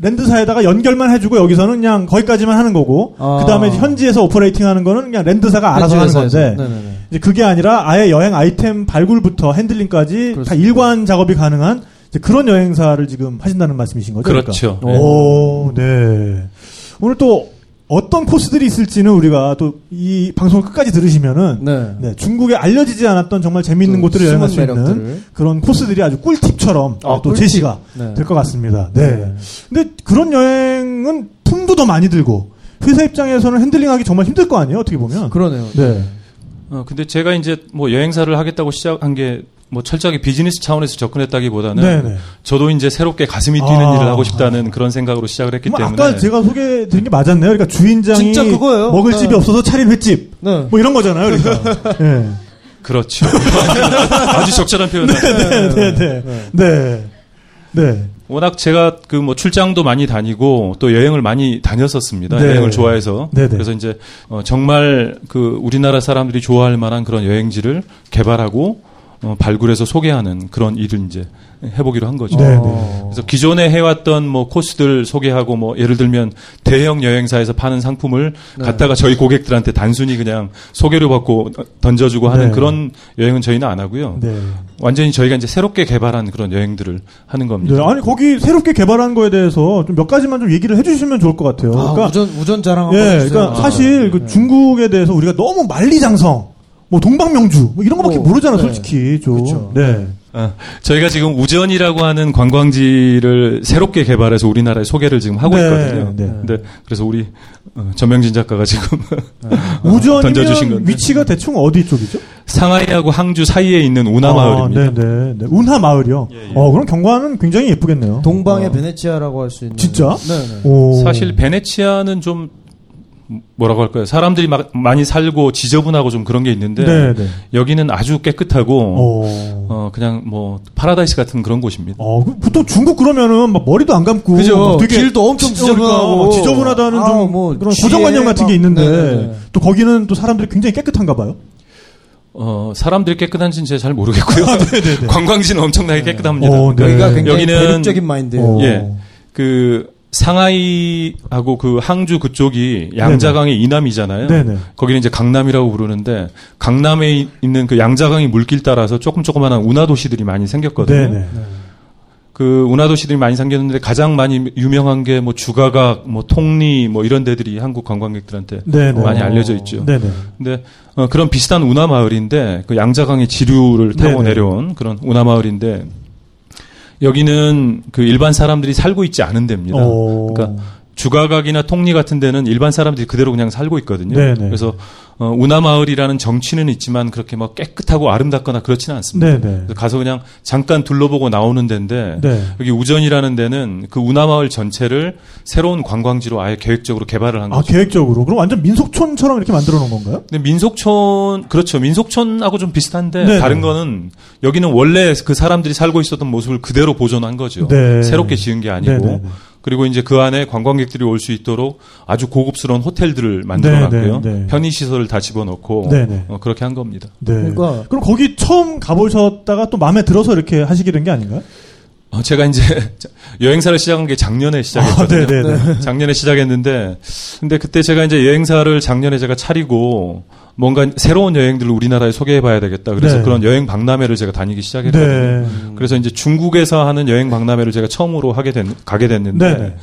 랜드사에다가 연결만 해주고 여기서는 그냥 거기까지만 하는 거고 아. 그 다음에 현지에서 오퍼레이팅하는 거는 그냥 랜드사가 알아서 하는. 건데 네네네. 이제 그게 아니라 아예 여행 아이템 발굴부터 핸들링까지 다 그렇습니다. 일관 작업이 가능한 그런 여행사를 지금 하신다는 말씀이신 거죠? 그렇죠. 그러니까. 오, 네. 오늘 또 어떤 코스들이 있을지는 우리가 또 이 방송을 끝까지 들으시면은 네. 네, 중국에 알려지지 않았던 정말 재미있는 또 곳들을 여행할 수 숨은 있는 매력들을. 그런 코스들이 아주 꿀팁처럼 아, 또 꿀팁. 제시가 네. 될것 같습니다. 네. 네. 근데 그런 여행은 품도 더 많이 들고 회사 입장에서는 핸들링하기 정말 힘들 거 아니에요? 어떻게 보면. 그러네요. 네. 어, 근데 제가 이제 뭐 여행사를 하겠다고 시작한 게뭐 철저하게 비즈니스 차원에서 접근했다기보다는 네네. 저도 이제 새롭게 가슴이 뛰는 아. 일을 하고 싶다는 그런 생각으로 시작을 했기 뭐 때문에 아까 제가 소개드린 게 맞았네요. 그러니까 주인장이 진짜 그거예요. 먹을 네. 집이 없어서 차린 횟집 네. 뭐 이런 거잖아요. 그러니까. 예. 그렇죠. 아주 적절한 표현. 네, 네, 네. 네. 네. 워낙 제가 그 뭐 출장도 많이 다니고 또 여행을 많이 다녔었습니다. 네. 여행을 좋아해서. 네 네. 그래서 이제 어, 정말 그 우리나라 사람들이 좋아할 만한 그런 여행지를 개발하고 어, 발굴해서 소개하는 그런 일을 이제 해보기로 한 거죠. 네, 네. 그래서 기존에 해왔던 뭐 코스들 소개하고 뭐 예를 들면 대형 여행사에서 파는 상품을 네. 갖다가 저희 고객들한테 단순히 그냥 소개를 받고 던져주고 하는 네. 그런 여행은 저희는 안 하고요. 네. 완전히 저희가 이제 새롭게 개발한 그런 여행들을 하는 겁니다. 네. 아니 거기 새롭게 개발한 거에 대해서 좀 몇 가지만 좀 얘기를 해주시면 좋을 것 같아요. 아, 그러니까 우전 우전 자랑 한번 예, 해주세요. 그러니까 아, 사실 그 네. 중국에 대해서 우리가 너무 만리장성, 뭐 동방명주 뭐 이런 거밖에 뭐, 모르잖아, 네. 솔직히 좀. 그쵸. 네. 아, 저희가 지금 우전이라고 하는 관광지를 새롭게 개발해서 우리나라에 소개를 지금 하고 네, 있거든요. 네. 근데 그래서 우리 어, 전명진 작가가 지금 던져주신 우전이면 건데. 위치가 대충 어디 쪽이죠? 상하이하고 항주 사이에 있는 운하 마을입니다. 아, 네, 네, 네. 운하 마을이요. 예, 예. 어, 그럼 경관은 굉장히 예쁘겠네요. 동방의 어. 베네치아라고 할 수 있는. 진짜? 네, 네. 오. 사실 베네치아는 좀 뭐라고 할까요? 사람들이 막 많이 살고 지저분하고 좀 그런 게 있는데 네, 네. 여기는 아주 깨끗하고 어. 어 그냥 뭐 파라다이스 같은 그런 곳입니다. 어, 그 보통 중국 그러면은 막 머리도 안 감고 그죠. 길도 엄청 지- 그러니까 지저분하고. 지저분하다는 아, 좀뭐 그런 고정관념 같은 게 막- 있는데 네네네. 또 거기는 또 사람들이 굉장히 깨끗한가 봐요. 어 사람들이 깨끗한지는 제가 잘 모르겠고요. 네네네. 관광지는 엄청나게 깨끗합니다. 어, 네. 여기가 굉장히 여기는- 대륙적인 마인드예요. 어. 예. 그 상하이하고 그 항주 그쪽이 양자강의 이남이잖아요. 네네. 거기는 이제 강남이라고 부르는데 강남에 이- 있는 그 양자강의 물길 따라서 조금 조그마한 운하 도시들이 많이 생겼거든요. 네네. 그 운하 도시들이 많이 생겼는데 가장 많이 유명한 게 뭐 주가각, 뭐 통리, 뭐 이런 데들이 한국 관광객들한테 네네. 많이 알려져 있죠. 네네. 근데 어, 그런 비슷한 운하 마을인데 그 양자강의 지류를 타고. 내려온 그런 운하 마을인데 여기는 그 일반 사람들이 살고 있지 않은 데입니다. 어. 그러니까 주가각이나 통리 같은 데는 일반 사람들이 그대로 그냥 살고 있거든요. 네네. 그래서 어, 운하 마을이라는 정치는 있지만 그렇게 막 깨끗하고 아름답거나 그렇지는 않습니다. 네네. 그래서 가서 그냥 잠깐 둘러보고 나오는 데인데 네. 여기 우전이라는 데는 그 운하 마을 전체를 새로운 관광지로 아예 계획적으로 개발을 한아 거죠. 계획적으로 그럼 완전 민속촌처럼 이렇게 만들어 놓은 건가요? 근데 민속촌 그렇죠. 민속촌하고 좀 비슷한데 네네. 다른 거는 여기는 원래 그 사람들이 살고 있었던 모습을 그대로 보존한 거죠. 네. 새롭게 지은 게 아니고. 네네네. 그리고 이제 그 안에 관광객들이 올 수 있도록 아주 고급스러운 호텔들을 만들어 놨고요. 네네. 편의 시설을 다 집어넣고 네네. 어, 그렇게 한 겁니다. 네. 그러니까- 그럼 거기 처음 가보셨다가 또 마음에 들어서 이렇게 하시게 된 게 아닌가요? 어, 제가 이제 여행사를 시작한 게 작년에 시작했거든요. 아, 네네네. 작년에 시작했는데, 근데 그때 제가 이제 여행사를 작년에 제가 차리고 뭔가 새로운 여행들을 우리나라에 소개해봐야 되겠다. 그래서 네. 그런 여행 박람회를 제가 다니기 시작했거든요. 네. 그래서 이제 중국에서 하는 여행 박람회를 제가 처음으로 하게 된, 가게 됐는데, 네네.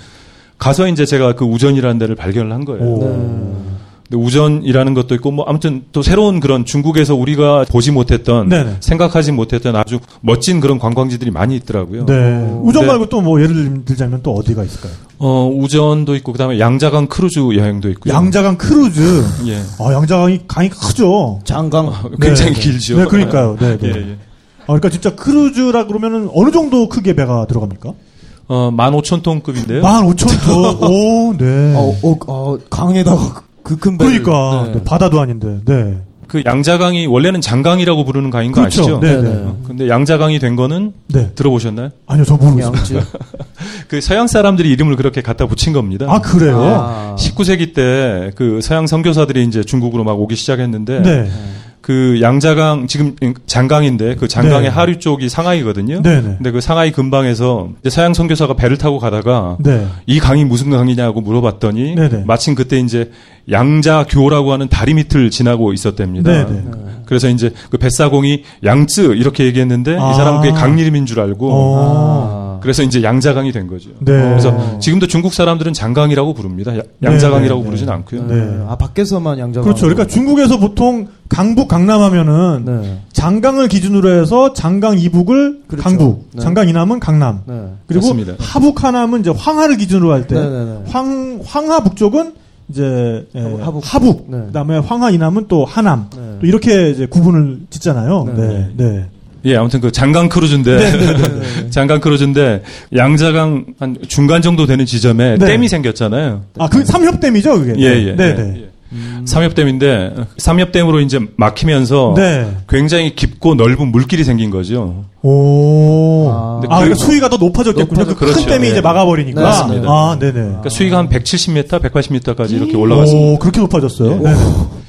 가서 이제 제가 그 우전이라는 데를 발견을 한 거예요. 오. 근데 우전이라는 것도 있고 뭐 아무튼 또 새로운 그런 중국에서 우리가 보지 못했던 네네. 생각하지 못했던 아주 멋진 그런 관광지들이 많이 있더라고요. 네. 우전 네. 말고 또 뭐 예를 들자면 또 어디가 있을까요? 어, 우전도 있고 그다음에 양자강 크루즈 여행도 있고요. 양자강 크루즈. 예. 아, 양자강이 강이 크죠. 장강. 굉장히 네, 네. 길죠. 네, 그러니까요. 네, 네. 예, 예. 아, 그러니까 진짜 크루즈라 그러면은 어느 정도 크기의 배가 들어갑니까? 어, 15,000톤급인데요. 15,000톤. 오, 네. 어, 어, 어, 강에다가 그큰 배. 그러니까 네, 바다도 아닌데. 네. 그 양자강이 원래는 장강이라고 부르는 강인 거 그렇죠. 아시죠? 네, 네. 어, 근데 양자강이 된 거는 네. 들어보셨나요? 아니요, 저 모르겠어요. 그 서양 사람들이 이름을 그렇게 갖다 붙인 겁니다. 아, 그래요? 아. 19세기 때 그 서양 선교사들이 이제 중국으로 막 오기 시작했는데 네. 그 양자강 지금 장강인데 그 장강의 네. 하류 쪽이 상하이거든요. 네, 네. 근데 그 상하이 근방에서 서양 선교사가 배를 타고 가다가 네. 이 강이 무슨 강이냐고 물어봤더니 네네. 마침 그때 이제 양자교라고 하는 다리 밑을 지나고 있었답니다. 네네. 그래서 이제 그 뱃사공이 양쯔 이렇게 얘기했는데 아. 이 사람은 그게 강 이름인 줄 알고 어. 그래서 이제 양자강이 된 거죠. 네. 그래서 지금도 중국 사람들은 장강이라고 부릅니다. 야- 양자강이라고 네, 네, 부르진 네. 않고요. 네. 아, 밖에서만 양자강. 그렇죠. 그러니까 중국에서 보통 강북 강남하면은 네. 장강을 기준으로 해서 장강 이북을 그렇죠. 강북, 네. 장강 이남은 강남. 네. 그리고 맞습니다. 하북 하남은 이제 황하를 기준으로 할때 네, 네, 네. 황 황하 북쪽은 이제 예, 하북. 하북, 네. 그다음에 황하 이남은 또 하남. 네. 또 이렇게 이제 구분을 짓잖아요. 네. 네. 네. 예, 아무튼 그 장강 크루즈인데 네. 장강 크루즈인데 양자강 한 중간 정도 되는 지점에 네. 댐이 생겼잖아요. 아, 그 삼협댐이죠, 그게. 예, 예. 네, 예, 네. 예. 삼협댐인데 삼협댐으로 이제 막히면서 네. 굉장히 깊고 넓은 물길이 생긴 거죠. 오. 아. 아, 근데 그러니까 그- 수위가 더 높아졌겠군요. 높아져- 그큰 그렇죠. 댐이 네. 이제 막아버리니까. 네, 맞습니다. 아, 네네. 그러니까 수위가 한 170m, 180m까지 이렇게 올라갔습니다. 오, 그렇게 높아졌어요. 네.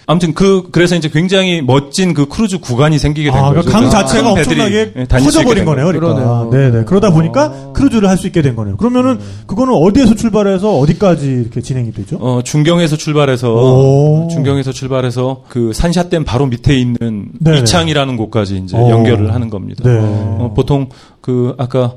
네. 아무튼 그 그래서 이제 굉장히 멋진 그 크루즈 구간이 생기게 된 아, 거죠. 그러니까 강 자체가 큰 배들이, 엄청나게 예, 커져버린 된 거네요. 그러니까. 그러네요. 네네. 그러다 아. 보니까 크루즈를 할 수 있게 된 거네요. 그러면은 그거는 어디에서 출발해서 어디까지 이렇게 진행이 되죠? 어, 중경에서 출발해서 오. 중경에서 출발해서 그 산샤댐 바로 밑에 있는 네네. 이창이라는 곳까지 이제 오. 연결을 하는 겁니다. 네. 어, 보통 그 아까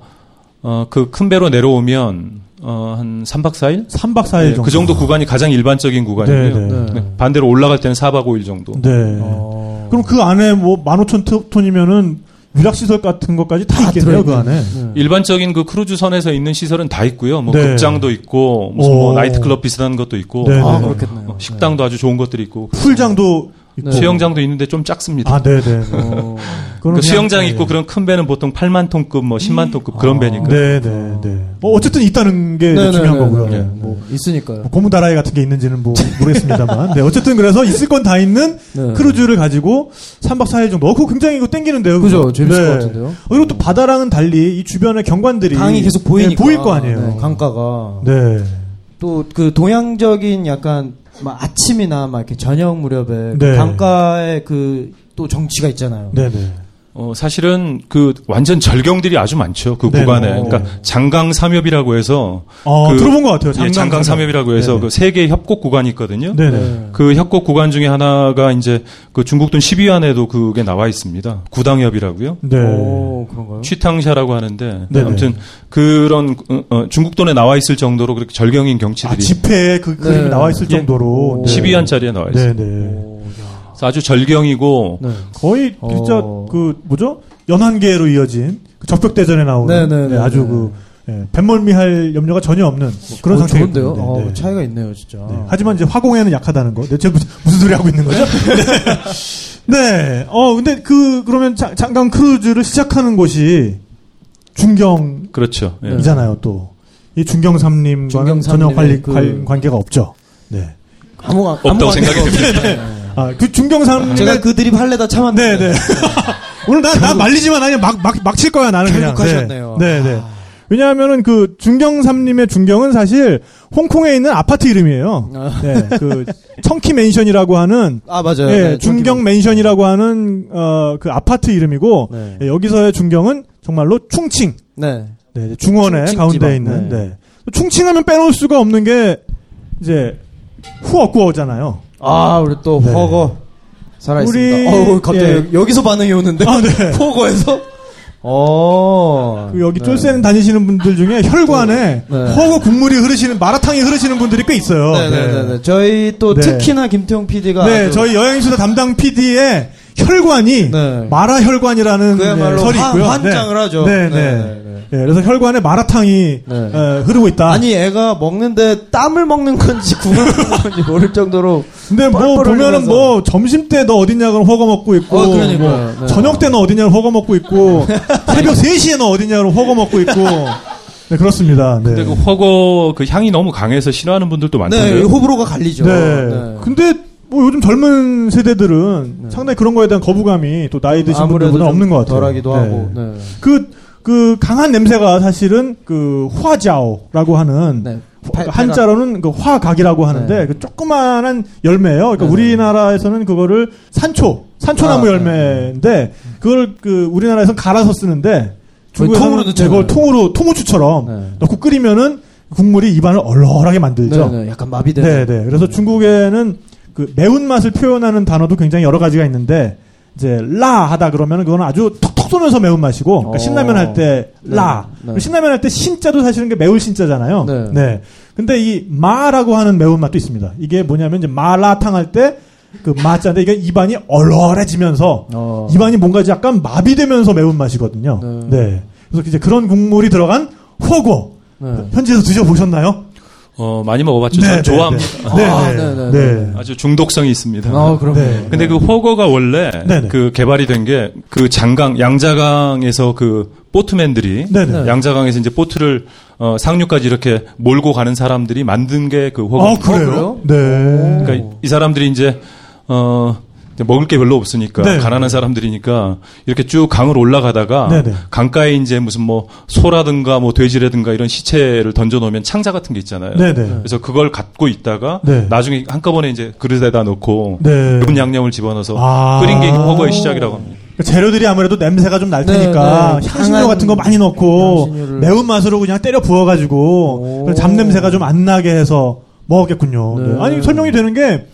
어, 그 큰 배로 내려오면 어, 한 3박 4일? 3박 4일 정도. 그 정도 구간이 가장 일반적인 구간이고요. 네, 네. 네, 반대로 올라갈 때는 4박 5일 정도. 네. 어. 그럼 그 안에 뭐 15,000톤이면은 유락시설 같은 것까지 다, 있겠네요, 그 안에. 일반적인 그 크루즈 선에서 있는 시설은 다 있고요. 뭐 네. 극장도 있고 무슨 오. 뭐 나이트클럽 비슷한 것도 있고 네, 아, 네. 그렇겠네요. 어, 식당도 아주 좋은 것들이 있고 풀장도 있고. 수영장도 있는데 좀 작습니다. 아, 네네. 어. 그거는 그 수영장 그냥- 있고 그런 큰 배는 보통 8만 톤급, 뭐 10만 톤급 그런 배니까. 네, 네, 네. 뭐 어쨌든 있다는 게 네, 중요한 네, 거고요. 네, 네. 네. 뭐 있으니까요. 뭐 고무다라이 같은 게 있는지는 뭐 모르겠습니다만. 네, 어쨌든 그래서 있을 건 다 있는 네. 크루즈를 가지고 3박 4일 정도. 어, 그거 굉장히 이거 땡기는데요. 그죠? 재밌을 네. 것 같은데요. 어, 그리고 또 바다랑은 달리 이 주변의 경관들이 강이 계속 네, 보이니까 보일 거 아니에요. 네, 강가가 네. 또 그 동양적인 약간 막 아침이나 막 이렇게 저녁 무렵에 그 네. 강가에 그 또 정치가 있잖아요. 네, 네. 어, 사실은 그 완전 절경들이 아주 많죠. 그 네, 구간에. 네. 그러니까 장강 삼엽이라고 해서 어, 그- 들어본 것 같아요. 예, 장강 삼엽이라고 해서 네네. 그 세계 협곡 구간이 있거든요. 네네. 네. 그 협곡 구간 중에 하나가 이제 그 중국 돈 12안에도 그게 나와 있습니다. 구당협이라고요. 네. 오, 그런가요? 취탕샤라고 하는데 네네. 아무튼 그런 어, 어, 중국 돈에 나와 있을 정도로 그렇게 절경인 아, 경치들이 집회에 그 그림이 네. 나와 있을 예. 정도로. 네. 12안짜리에 나와 있어요. 네, 네. 그래서 아주 절경이고 네. 거의 진짜 어. 그 뭐죠? 연한계로 이어진 그 적벽대전에 나오는 네, 네, 네, 아주 네. 그 예, 뱃멀미 할 염려가 전혀 없는 뭐 그런 어, 상태예요. 좋은데요? 네, 어, 네. 차이가 있네요, 진짜. 네. 하지만 이제 화공에는 약하다는 거. 대체 무슨, 무슨 소리 하고 있는 거죠? 네. 네. 어, 근데 그, 그러면 자- 잠깐 크루즈를 시작하는 곳이 중경이잖아요, 그렇죠. 예. 네. 또. 이 중경삼님과는 전혀 중경삼님의 관리, 그- 관- 관계가 없죠. 네. 아무 없다고 생각이 듭니다. 아, 그 중경삼님의. 제가 그 드립 할래다 참았는데. 네, 네. 오늘 나, 나 말리지만 아니면 막, 막, 막 칠 거야, 나는 그냥. 하셨네요. 네, 네. 왜냐하면은 그 중경삼님의 중경은 사실 홍콩에 있는 아파트 이름이에요. 아. 네, 그 청키 맨션이라고 하는 아, 맞아요. 예, 네, 중경 맨션이라고 하는 어, 그 아파트 이름이고 네. 예, 여기서의 중경은 정말로 충칭. 네. 네, 중원의 충칭 가운데. 있는. 네. 네. 충칭하면 빼놓을 수가 없는 게 이제 후어구어잖아요. 아, 우리 또 네. 허거 살아있습니다. 우리- 어우, 갑자기 예. 여기- 여기서 반응이 오는데. 아, 네. 허거에서? 어. 그 여기 네. 쫄센 다니시는 분들 중에 혈관에 네. 허거 국물이 흐르시는 마라탕이 흐르시는 분들이 꽤 있어요. 네네네. 저희 또 네. 특히나 김태용 PD가. 네, 저희 여행수다 담당 PD의 혈관이 네. 마라 혈관이라는 그야말로 네, 설이 환- 있고요. 환장을 하죠. 네, 네. 네, 네, 예, 그래서 혈관에 마라탕이 네. 에, 흐르고 있다. 아니, 애가 먹는데 땀을 먹는 건지 먹는 건지 모를 정도로. 근데 뭐 보면은 흘리면서. 뭐 점심 때 너 어디냐 그럼 허거 먹고 있고 어, 그러니까요. 뭐 네. 저녁 때 너 어디냐 허거 먹고 있고 새벽 3시에 너 어디냐 그럼 허거 먹고 있고 네 그렇습니다. 네. 근데 그 허거 그 향이 너무 강해서 싫어하는 분들도 네, 많던데요. 호불호가 갈리죠. 네. 근데 뭐 요즘 젊은 세대들은 상당히 그런 거에 대한 거부감이 또 나이 드신 네. 분들보다 좀 없는 것 같아요. 덜하기도 네. 하고. 네. 그, 그 강한 냄새가 사실은 그 화자오라고 하는 네. 한자로는 그 화각이라고 하는데 네. 그 조그마한 열매예요. 그러니까 네, 네. 우리나라에서는 그거를 산초, 산초나무 아, 열매인데 그걸 그 우리나라에서는 갈아서 쓰는데 중국에서는 통으로. 그걸 통으로 통후추처럼 네. 넣고 끓이면은 국물이 입안을 얼얼하게 만들죠. 네, 네, 약간 마비되는. 네, 네. 그래서 중국에는 그 매운맛을 표현하는 단어도 굉장히 여러 가지가 있는데 이제 라 하다 그러면 은 그거는 아주 톡톡 쏘면서 매운맛이고 그러니까 어. 신라면 할 때 라. 네, 네. 신라면 할 때 신자도 사실은 그 매울 신자잖아요. 네. 근데 이 마라고 하는 매운맛도 있습니다. 이게 뭐냐면 이제 마라탕 할 때 그 마자인데 이게 입안이 얼얼해지면서 어. 입안이 뭔가 약간 마비되면서 매운맛이거든요. 네. 네. 그래서 이제 그런 국물이 들어간 호거 네. 현지에서 드셔보셨나요? 어, 많이 먹어봤죠. 네, 저는 네, 좋아합니다. 네, 아, 네, 네, 네, 네. 네. 아주 중독성이 있습니다. 아, 그럼요. 네. 근데 그 호거가 원래 네네. 그 개발이 된 게 그 장강 양자강에서 그 보트맨들이 네네. 양자강에서 이제 보트를 어, 상류까지 이렇게 몰고 가는 사람들이 만든 게 그 호거. 아, 그래요? 그래요? 네. 그러니까 이 사람들이 이제 어 먹을 게 별로 없으니까 네. 가난한 사람들이니까 이렇게 쭉 강을 올라가다가 네 네. 강가에 이제 무슨 뭐 소라든가 뭐 돼지라든가 이런 시체를 던져 놓으면 창자 같은 게 있잖아요. 네네. 그래서 그걸 갖고 있다가 네. 나중에 한꺼번에 이제 그릇에다 넣고 네. 맵은 양념을 집어넣어서 아. 끓인 게 허거의 시작이라고 합니다. 그러니까 재료들이 아무래도 냄새가 좀날 네, 테니까 네. 향신료 같은 거 많이 넣고 향신료를. 매운 맛으로 그냥 때려 부어가지고 오. 잡 냄새가 좀 안 나게 해서 먹었겠군요. 네. 네. 아니 설명이 되는 게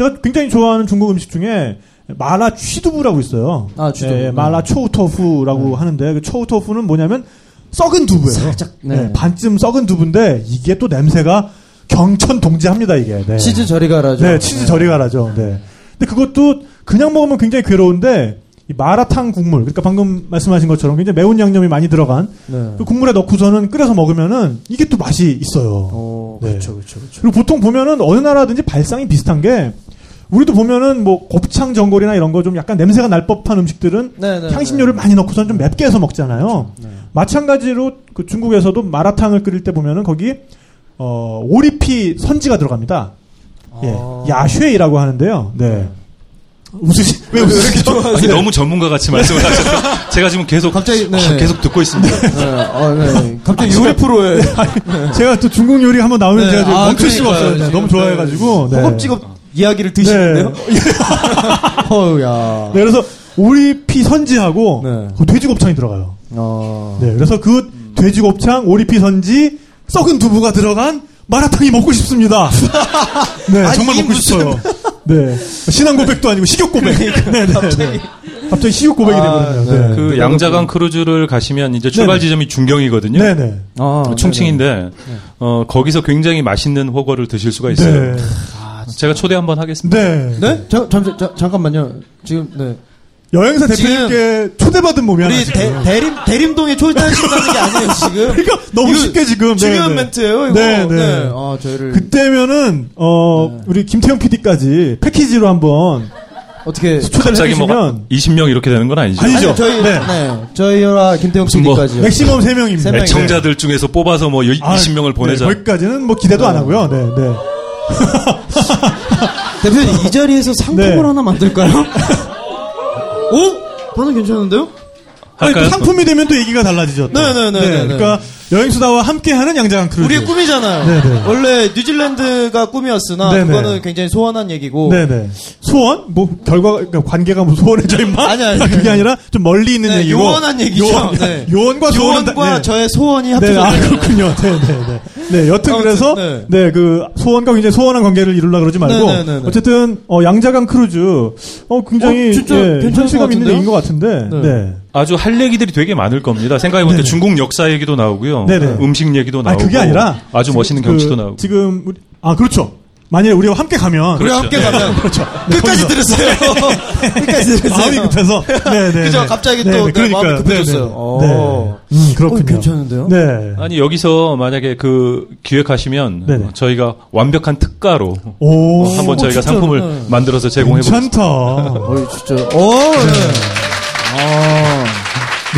제가 굉장히 좋아하는 중국 음식 중에 마라 취두부라고 있어요. 아, 취두부. 예, 네. 마라 초우토푸라고 하는데 그 초우토푸는 뭐냐면 썩은 두부예요. 살짝, 네. 네, 반쯤 썩은 두부인데 이게 또 냄새가 경천 동지합니다 이게. 네. 치즈 저리 가라죠. 네, 치즈 저리 가라죠. 네. 근데 그것도 그냥 먹으면 굉장히 괴로운데 이 마라탕 국물, 그러니까 방금 말씀하신 것처럼 굉장히 매운 양념이 많이 들어간 네. 그 국물에 넣고서는 끓여서 먹으면은 이게 또 맛이 있어요. 어, 네. 그렇죠, 그렇죠, 그렇죠. 그리고 보통 보면은 어느 나라든지 발상이 비슷한 게 우리도 보면은 뭐 곱창 전골이나 이런 거 좀 약간 냄새가 날 법한 음식들은 네, 네, 향신료를 많이 넣고선 좀 맵게 해서 먹잖아요. 마찬가지로 그 중국에서도 마라탕을 끓일 때 보면은 거기 어, 오리피 선지가 들어갑니다. 예, 아. 야쉐이라고 하는데요. 네. 웃으시, 왜 웃으시죠? 아니, 너무 전문가 같이 말씀을 하셔서 제가 지금 계속 갑자기, 네. 아, 계속 듣고 있습니다. 네, 어, 네. 갑자기 요리 프로에 제가 또 중국 요리 한번 나오면 네, 제가 아, 멈출 수가. 없어요. 네, 너무 좋아해가지고. 네. 허겁지겁 이야기를 드시는데요. 어우야. 네, 그래서 오리피 선지하고 네. 그 돼지곱창이 들어가요. 어. 네, 그래서 그 돼지곱창, 오리피 선지, 썩은 두부가 들어간 마라탕이 먹고 싶습니다. 네, 아니, 정말 이 먹고 무슨- 싶어요. 네, 신앙 고백도 아니고 식욕 고백. 네, 네, 네. 갑자기 식욕 고백이 아, 되거든요. 네. 네. 그 양자강 크루즈를 가시면 이제 출발 네네. 지점이 중경이거든요. 네, 네. 아, 충칭인데 어, 거기서 굉장히 맛있는 호거를 드실 수가 있어요. 네. 제가 초대 한번 하겠습니다. 네. 네? 잠, 잠, 잠, 잠깐만요. 지금, 네. 여행사 대표님께 초대받은 몸이 하나 우리. 대, 대림, 대림동에 초대하신다는 게 아니에요, 지금. 그러니까 너무 이거 쉽게 지금. 네, 중요한 네. 멘트예요, 이거. 네, 네. 아, 저희를. 그때면은 어 네. 우리 김태형 PD까지 패키지로 한번 어떻게. 초대를 갑자기 뭐 해주시면 20명 이렇게 되는 건 아니죠. 아니죠. 아니, 저희, 네. 네. 저희와 김태형 무슨 뭐 PD까지요. 맥시멈 3명입니다. 세 명이- 애청자들 중에서 뽑아서 뭐 20명을 보내자. 네, 거기까지는 뭐 기대도 안 하고요. 네, 네. 대표님, 이 자리에서 상품을 네. 하나 만들까요? 오? 저는 괜찮은데요? 아니, 또? 상품이 되면 또 얘기가 달라지죠. 또. 네, 네, 네, 네, 네. 그러니까 여행수다와 함께하는 양자강 크루즈. 우리의 꿈이잖아요. 네, 네. 원래 뉴질랜드가 꿈이었으나 네, 네. 그거는 굉장히 소원한 얘기고 네네. 소원? 뭐, 결과, 그러니까 관계가 뭐 소원해져 있나? 아니, 아니. 그게 아니라 좀 멀리 있는 네, 얘기고. 요원한 얘기죠. 요원, 네. 요원과 소원은. 다- 요원과 네. 저의 소원이 네, 합쳐져 아, 그렇군요. 네, 네, 네. 네, 여튼 아무튼, 그래서, 네. 네. 그, 소원과 굉장히 소원한 관계를 이루려 그러지 말고, 네, 네, 네, 네. 어쨌든, 어, 양자강 크루즈, 어, 굉장히, 어, 진짜 예, 현실감 것 있는? 얘기인 것 같은데, 네. 네. 아주 할 얘기들이 되게 많을 겁니다. 생각해볼 때 네네. 중국 역사 얘기도 나오고요. 네네. 음식 얘기도 아, 나오고. 그게 아니라, 아주 멋있는 그, 경치도 나오고. 지금, 우리, 아, 그렇죠. 만약에 우리와 함께 가면, 우리와 그렇죠. 함께 가면 그렇죠. 끝까지 들으세요. 끝까지 들으세요. 마음이 급해서. 네, 네. 그죠? 네. 갑자기 네, 또 네, 내 마음이. 급해졌어요. 네, 오. 네. 네. 음, 그렇군요. 어, 괜찮은데요? 네. 아니 여기서 만약에 그 기획하시면 네네. 어, 저희가 완벽한 특가로 오. 어, 한번 저희가 진짜로, 상품을 네. 만들어서 제공해 보겠습니다. 괜찮다. 어이, 진짜. 오, 네. 아,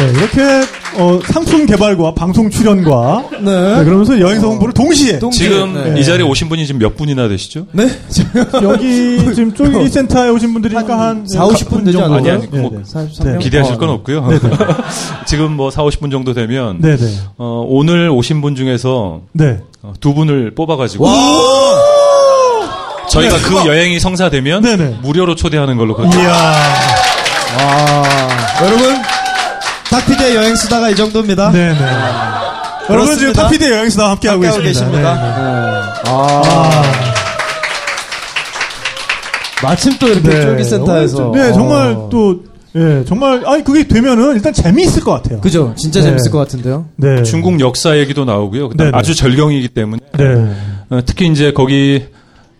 네, 이렇게 어, 상품 개발과 방송 출연과 네. 네, 그러면서 여행사 홍보를 동시에 동시에, 지금 네. 이 자리에 오신 분이 지금 몇 분이나 되시죠? 네? 여기 지금 쪼기 센터에 오신 분들이니까 한 4, 50분 되지 정도. 않나요? 아니, 아니, 네, 뭐 네. 43명? 기대하실 어, 건 네. 없고요. 지금 뭐 4, 50분 정도 되면 네, 네. 어, 오늘 오신 분 중에서 네. 어, 두 분을 뽑아 가지고 저희가 네, 그 여행이 성사되면 네네. 무료로 초대하는 걸로 그렇게 이야. 아, 여러분, 닥피디의 여행 수다가 이 정도입니다. 네, 네. 여러분 지금 그렇습니다. 타피드 여행수다 함께하고 함께하고 계십니다. 네, 네. 네. 아. 마침 또 이렇게 네. 쫄기 센터에서. 네, 정말 어. 또 예, 정말 아니 그게 되면은 일단 재미있을 것 같아요. 그죠? 진짜 네. 재밌을 것 같은데요? 네. 중국 역사 얘기도 나오고요. 네네. 아주 절경이기 때문에 네. 어, 특히 이제 거기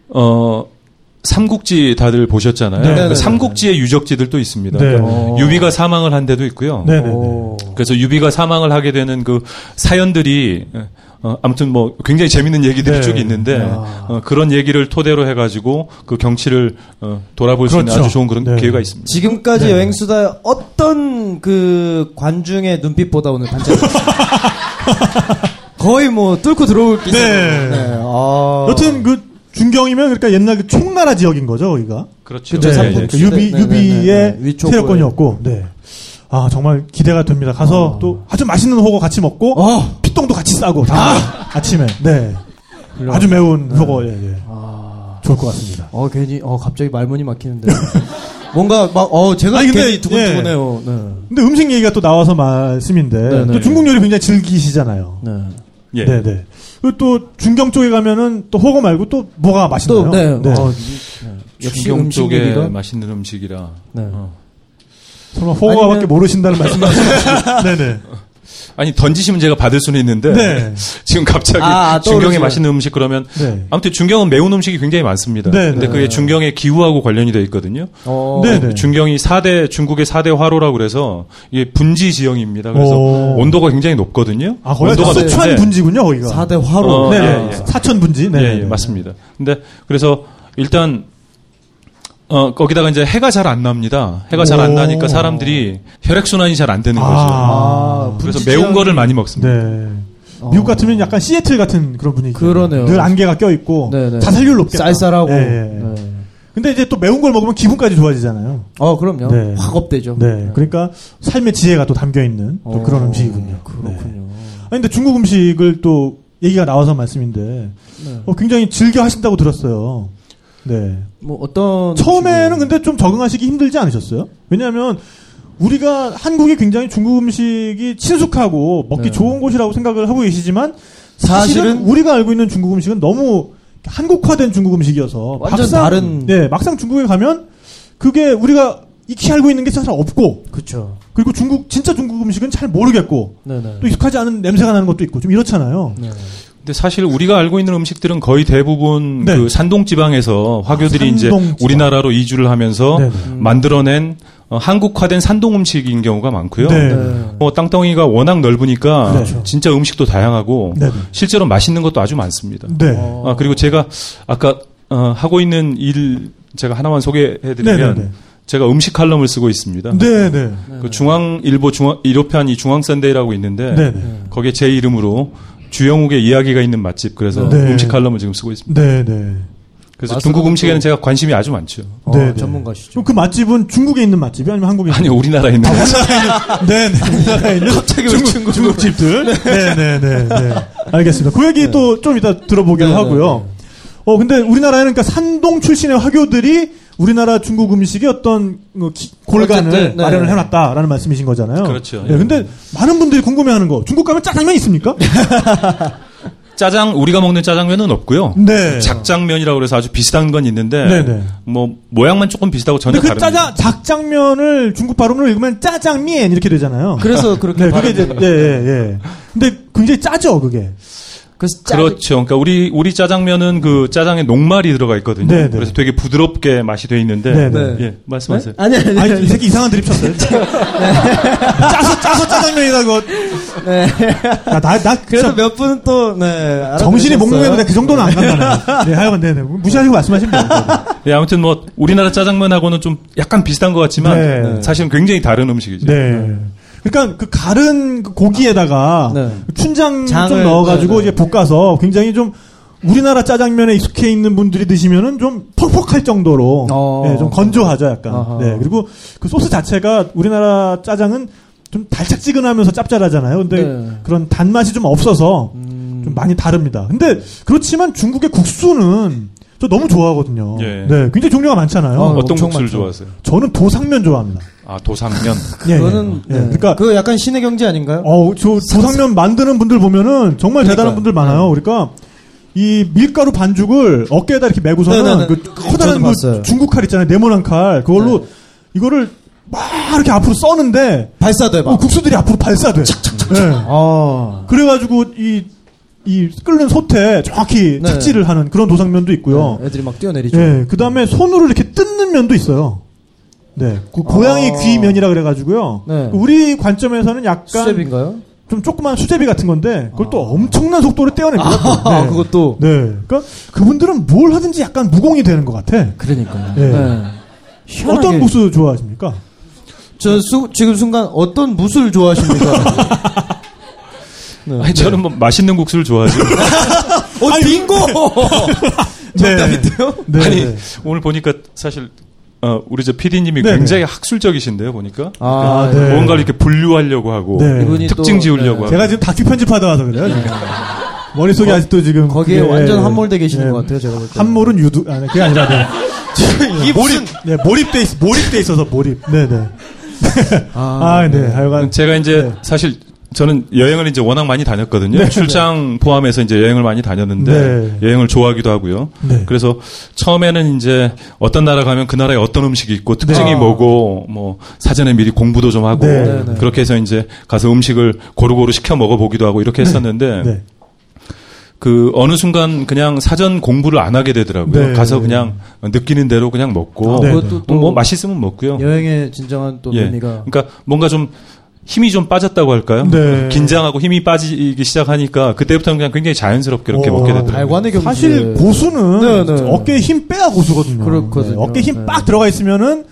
어 삼국지 다들 보셨잖아요. 네. 그 삼국지의 유적지들도 있습니다. 네. 어. 유비가 사망을 한 데도 있고요. 네, 네. 네. 오. 그래서 유비가 사망을 하게 되는 그 사연들이 어, 아무튼 뭐 굉장히 재밌는 얘기들이 네. 쭉 있는데 야. 어, 그런 얘기를 토대로 해가지고 그 경치를 어, 돌아볼 수 있는 그렇죠. 아주 좋은 그런 네. 기회가 있습니다. 지금까지 네. 여행 수다 어떤 그 관중의 눈빛보다 오늘 반짝였어요. 거의 뭐 뚫고 들어올 기세. 네. 아. 여튼 그 중경이면 그러니까 옛날 그 총나라 지역인 거죠, 거기가. 그렇죠. 그쵸, 네, 그. 유비 네, 네, 유비의 네, 네. 위촉을. 세력권이었고, 네. 아 정말 기대가 됩니다. 가서 아. 또 아주 맛있는 호거 같이 먹고 어. 피똥도 같이 싸고 다음 아침에 네 아주 매운 호거 예, 예. 아. 좋을 것 같습니다. 어 괜히 어 갑자기 말문이 막히는데. 뭔가 막어 제가 아니, 근데, 두근두근해요. 네. 근데 음식 얘기가 또 나와서 말씀인데 네, 네. 또 중국 요리 굉장히 즐기시잖아요. 네. 예. 네, 네. 그리고 또 중경 쪽에 가면은 또 호거 말고 또 뭐가 맛있나요? 또 네. 어, 이- 네. 역시 중경 쪽에 맛있는 음식이라. 네. 어. 설마 호거밖에 아니면- 모르신다는 말씀하시죠? 네네. 아니 던지시면 제가 받을 수는 있는데 네. 지금 갑자기 아, 중경에 떠오르죠. 맛있는 음식 그러면 네. 아무튼 중경은 매운 음식이 굉장히 많습니다. 네, 근데 네. 그게 중경의 기후하고 관련이 되어 있거든요. 어, 네, 네. 중경이 4대 중국의 4대 화로라고 그래서 이게 분지 지형입니다. 그래서 오. 온도가 굉장히 높거든요. 아, 거기가 온도가四川높은데- 분지군요, 거기가. 4대 화로. 어, 네, 예, 네. 예. 사천 분지. 네, 예, 예, 네. 맞습니다. 근데 그래서 일단 어 거기다가 이제 해가 잘 안 납니다. 해가 잘안 오. 나니까 사람들이 혈액 순환이 잘 안 되는 아. 거죠. 아, 그래서 매운 거를 많이 먹습니다. 네. 미국 같으면 약간 시애틀 같은 그런 분위기. 그러네요. 늘 안개가 껴있고 네네. 자살률 높겠다. 쌀쌀하고. 예, 예. 네. 근데 이제 또 매운 걸 먹으면 기분까지 좋아지잖아요. 어, 그럼요. 네. 확 업되죠. 네. 그러니까 삶의 지혜가 또 담겨 있는 또 어, 그런 음식이군요. 그렇군요. 네. 아니 근데 중국 음식을 또 얘기가 나와서 말씀인데 네. 어, 굉장히 즐겨 하신다고 들었어요. 네. 뭐 어떤 처음에는 근데 좀 적응하시기 힘들지 않으셨어요? 왜냐하면 우리가 한국이 굉장히 중국 음식이 친숙하고 먹기 네. 좋은 곳이라고 생각을 하고 계시지만 사실은, 사실은 우리가 알고 있는 중국 음식은 너무 한국화된 중국 음식이어서 완전 다른- 네 막상 중국에 가면 그게 우리가 익히 알고 있는 게잘 없고 그쵸. 그리고 중국 진짜 중국 음식은 잘 모르겠고 네네. 또 익숙하지 않은 냄새가 나는 것도 있고 좀 이렇잖아요. 네. 근데 사실 우리가 알고 있는 음식들은 거의 대부분 네. 그 산동 지방에서 화교들이 이제 산동 지방. 우리나라로 이주를 하면서 네네. 만들어낸 어, 한국화된 산동 음식인 경우가 많고요. 네. 네. 뭐 땅덩이가 워낙 넓으니까 그렇죠. 진짜 음식도 다양하고 네네. 실제로 맛있는 것도 아주 많습니다. 네. 어. 아, 그리고 제가 아까 어, 하고 있는 일 제가 하나만 소개해드리면 네네네. 제가 음식 칼럼을 쓰고 있습니다. 네, 네. 그 중앙일보 중앙 일요편 이 중앙선데이라고 있는데 네, 네. 거기에 제 이름으로 주영욱의 이야기가 있는 맛집 그래서 네. 음식 칼럼을 지금 쓰고 있습니다. 네, 네. 그래서 중국 음식에는 또- 제가 관심이 아주 많죠. 어, 네, 네. 전문가시죠. 그럼 그 맛집은 중국에 있는 맛집이 아니면 한국에 있는 아니 우리나라에 있는 네, 네. 우리나라에 있는 갑자기 왜 중국, 중국으로. 중국 집들. 네, 네, 네, 네. 알겠습니다. 그 얘기 또 좀 이따 들어보기로 네, 네, 하고요. 어, 근데 우리나라에는 그러니까 산동 출신의 화교들이 우리나라 중국 음식의 어떤 어, 기- 골간을 어쨌든, 네. 마련을 해놨다라는 말씀이신 거잖아요. 그렇죠. 네, 근데 많은 분들이 궁금해하는 거 중국 가면 짜장면 있습니까? 짜장 우리가 먹는 짜장면은 없고요. 네. 작장면이라고 그래서 아주 비슷한 건 있는데 네네. 뭐 모양만 조금 비슷하고 전혀 그 다릅니다. 짜장 작장면을 중국 발음으로 읽으면 짜장면 이렇게 되잖아요. 그래서 그렇게 네, 그게 이제 예, 예, 예. 근데 굉장히 짜죠, 그게. 그래서 짜- 그렇죠. 그러니까 우리 우리 짜장면은 그 짜장에 녹말이 들어가 있거든요. 네네. 그래서 되게 부드럽게 맛이 돼 있는데 네네. 예, 말씀하세요. 아니 아니 아니, 아니. 이 새끼 이상한 드립 쳤어요. 짜서, 짜서 짜장면이라고. 네. 야, 나, 나, 그래도 진짜 몇 분은 또 네. 정신이. 목록에도 그 정도는 안 간다. 네, 하여간, 네네. 무시하시고 말씀하시면 돼요. 예, 아무튼 뭐 우리나라 짜장면하고는 좀 약간 비슷한 것 같지만 네. 사실은 굉장히 다른 음식이죠. 네. 그러니까 그 가른 그 고기에다가 네. 춘장 좀 넣어가지고 네, 네. 이제 볶아서 굉장히 좀 우리나라 짜장면에 익숙해 있는 분들이 드시면은 좀 퍽퍽할 정도로 어. 네, 좀 건조하죠 약간. 아하. 네. 그리고 그 소스 자체가 우리나라 짜장은 좀 달짝지근하면서 짭짤하잖아요. 근데 네. 그런 단맛이 좀 없어서 음. 좀 많이 다릅니다. 근데 그렇지만 중국의 국수는 저 너무 좋아하거든요. 예. 네, 굉장히 종류가 많잖아요. 어, 어떤 국수를. 좋아하세요? 저는 도상면 좋아합니다. 아 도상면. 예, 예. 그거는 예. 네. 그러니까 그 약간 신의 경제 아닌가요? 어, 저 도상면 만드는 분들 보면은 정말 대단한 그러니까요. 분들 많아요. 그러니까 이 밀가루 반죽을 어깨에다 이렇게 메고서는 네네네. 그 커다란 그. 중국 칼 있잖아요. 네모난 칼. 그걸로 네. 이거를 막 이렇게 앞으로 써는데 발사돼 봐. 어, 국수들이 앞으로 발사돼. 네. 아. 그래가지고 이, 이 끓는 솥에 정확히 네. 착지를 하는 그런 도상면도 있고요. 네, 애들이 막 뛰어내리죠. 예, 그 다음에 손으로 이렇게 뜯는 면도 있어요. 네, 그 고양이 아. 귀면이라 그래가지고요. 네. 우리 관점에서는 약간 수제비인가요? 좀 조그만 수제비 같은 건데 그걸 또 엄청난 속도로 떼어냅니다. 또. 아, 네. 그것도. 네. 그러니까 그분들은 뭘 하든지 약간 무공이 되는 것 같아. 그러니까요. 네. 네. 어떤 무스 좋아하십니까? 저 수, 지금 순간 어떤 무술 좋아하십니까? 네. 아니, 저는 뭐 맛있는 국수를 좋아하죠. 어, 빙고! 정답인데요? 네. 아니 네. 오늘 보니까 사실 어, 우리 저 PD님이 네네. 굉장히 학술적이신데요 보니까 아, 네. 뭔가를 이렇게 분류하려고 하고 네. 이분이 특징 또, 지으려고 네. 하고 제가 지금 다큐 편집하다 와서 그래요. 지금. 머릿속에 아직도 지금 거기에 그게, 완전 예, 함몰돼 계시는 예, 것 같아요, 제가 볼 때. 함몰은 유두 아니 그게 아니라 네. 이게 몰입 네, 몰입돼 있, 몰입돼 있어서 몰입. 네, 네. 아, 아, 네. 하여간 제가 이제 네. 사실 저는 여행을 이제 워낙 많이 다녔거든요. 네, 출장 포함해서 이제 여행을 많이 다녔는데 네. 여행을 좋아하기도 하고요. 네. 그래서 처음에는 이제 어떤 나라 가면 그 나라에 어떤 음식이 있고 특징이 네. 뭐고 뭐 사전에 미리 공부도 좀 하고 네. 네, 네. 그렇게 해서 이제 가서 음식을 고루고루 시켜 먹어보기도 하고 이렇게 했었는데 네. 그 어느 순간 그냥 사전 공부를 안 하게 되더라고요. 네. 가서 그냥 느끼는 대로 그냥 먹고 아, 네. 그것도 또 뭐, 뭐 맛있으면 먹고요. 여행의 진정한 또 예. 의미가. 그러니까 뭔가 좀 힘이 좀 빠졌다고 할까요? 네. 긴장하고 힘이 빠지기 시작하니까 그때부터는 그냥 굉장히 자연스럽게 이렇게 오. 먹게 되더라고요. 사실 고수는 네, 네. 어깨에 힘 빼야 고수거든요. 그렇거든요. 네, 어깨에 힘 네. 빡 들어가 있으면은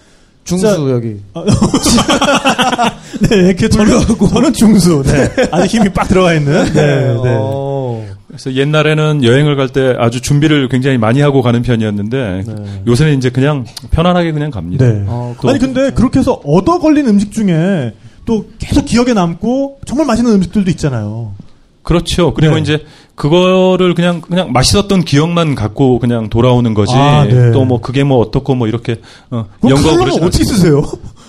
중수 진짜- 여기. 네, 이렇게 저는, 저는 중수. 네. 아직 힘이 빡 들어가 있는. 네, 네. 어. 그래서 옛날에는 여행을 갈 때 아주 준비를 굉장히 많이 하고 가는 편이었는데 네. 요새는 이제 그냥 편안하게 그냥 갑니다. 네. 어, 또- 아니 근데 그렇게 해서 얻어 걸린 음식 중에 또 계속 기억에 남고 정말 맛있는 음식들도 있잖아요. 그렇죠. 그리고 네. 이제 그거를 그냥 그냥 맛있었던 기억만 갖고 그냥 돌아오는 거지. 아, 네. 또뭐 그게 뭐 어떻고 뭐 이렇게 어, 그러진 어떻게. 쓰세요?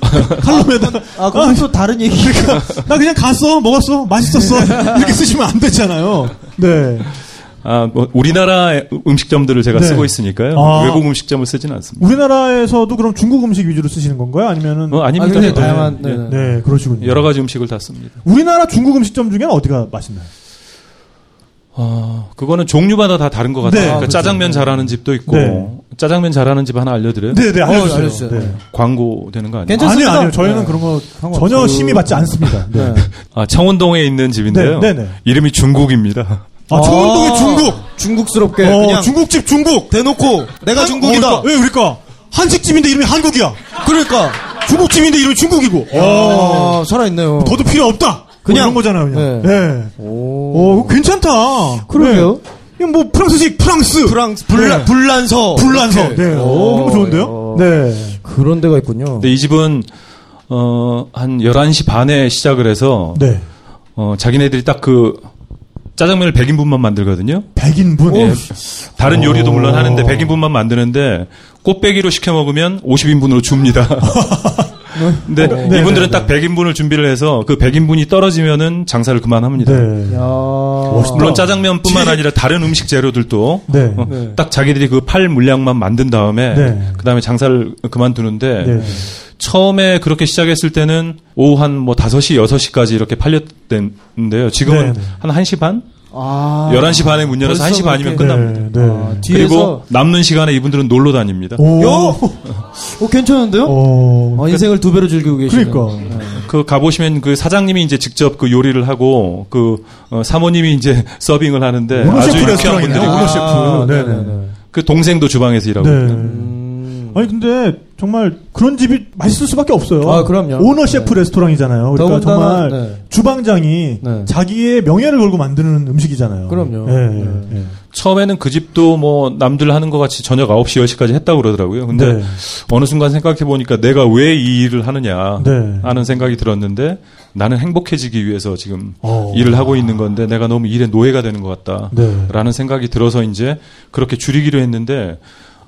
칼럼에다가 아, 그건 또 다른 얘기. 나 그냥 갔어 먹었어 맛있었어 이렇게 쓰시면 안 되잖아요. 네. 아, 뭐 우리나라 음식점들을 제가 네. 쓰고 있으니까요. 아. 외국 음식점을 쓰지는 않습니다. 우리나라에서도 그럼 중국 음식 위주로 쓰시는 건가요? 아니면은 어, 아, 아닙니다. 굉장히 네. 다양한. 예. 네. 네 그러시군요. 여러 가지 음식을 다 씁니다. 우리나라 중국 음식점 중에는 어디가 맛있나요? 아, 그거는 종류마다 다 다른 것 같아요. 네. 그러니까 아, 그렇죠. 짜장면 잘하는 집도 있고 네. 짜장면 잘하는 집 하나 알려드려요. 네네 알려주세요. 어, 알려주세요. 네. 광고 되는 거 아니에요? 괜찮습니다. 아니요 아니요 저희는 네. 그런 거 상관없어요. 전혀 심의 받지 않습니다. 네. 네. 아, 청운동에 있는 집인데요. 네, 네, 네. 이름이 중국입니다. 아 청운동의 중국. 중국스럽게. 어, 그냥 중국집 중국. 대놓고 내가 한- 중국이다. 어, 왜 그러니까 한식집인데 이름이 한국이야. 그러니까. 중국집인데 이름이 중국이고. 아, 살아있네요. 더도 필요 없다. 그냥- 뭐 이런 거잖아요. 그냥. 네. 네. 오. 어 괜찮다. 그러게요. 네. 이거 뭐 프랑스식 프랑스. 프랑스, 불란, 네. 불란서. 불란서. 이렇게. 네. 오, 오, 너무 좋은데요? 어. 네. 그런 데가 있군요. 근데 이 집은 어, 한 11시 반에 시작을 해서 네. 어, 자기네들이 딱그 짜장면을 100인분만 만들거든요. 100인분. 예. 다른 요리도 오. 물론 하는데 100인분만 만드는데 꽃배기로 시켜 먹으면 50인분으로 줍니다. 근데 네, 이분들은 네, 딱 100인분을 준비를 해서 그 100인분이 떨어지면은 장사를 그만합니다. 네. 물론 짜장면뿐만 아니라 다른 음식 재료들도 네. 어, 네. 딱 자기들이 그 팔 물량만 만든 다음에 네. 그 다음에 장사를 그만두는데 네. 처음에 그렇게 시작했을 때는 오후 한 뭐 5시, 6시까지 이렇게 팔렸는데요. 지금은 네, 네. 한 1시 반? 아. 11시 반에 문 열어서 벌써 1시 반이면 끝납니다. 네. 네. 아, 그리고. 남는 시간에 이분들은 놀러 다닙니다. 오. 요! 어, 괜찮은데요? 어. 어, 인생을 두 배로 즐기고 계시네요. 그러니까. 네. 그 가보시면 그 사장님이 이제 직접 그 요리를 하고 그 어, 사모님이 이제 서빙을 하는데 아주 셰프 유쾌한. 분들이 오너 아, 셰프. 네네. 네네네. 그 동생도 주방에서 일하고 네. 음. 아니 근데 정말 그런 집이 맛있을 수밖에 없어요. 아, 그럼요. 오너 셰프 레스토랑이잖아요. 그러니까 더군다나, 정말 네. 주방장이 네. 자기의 명예를 걸고 만드는 음식이잖아요. 그럼요. 예, 네. 예, 예. 처음에는 그 집도 뭐 남들 하는 것 같이 저녁 9시, 10시까지 했다고 그러더라고요. 근데 네. 어느 순간 생각해 보니까 내가 왜 이 일을 하느냐 네. 하는 생각이 들었는데 나는 행복해지기 위해서 지금 어. 일을 하고 있는 건데 내가 너무 일의 노예가 되는 것 같다. 네. 라는 생각이 들어서 이제 그렇게 줄이기로 했는데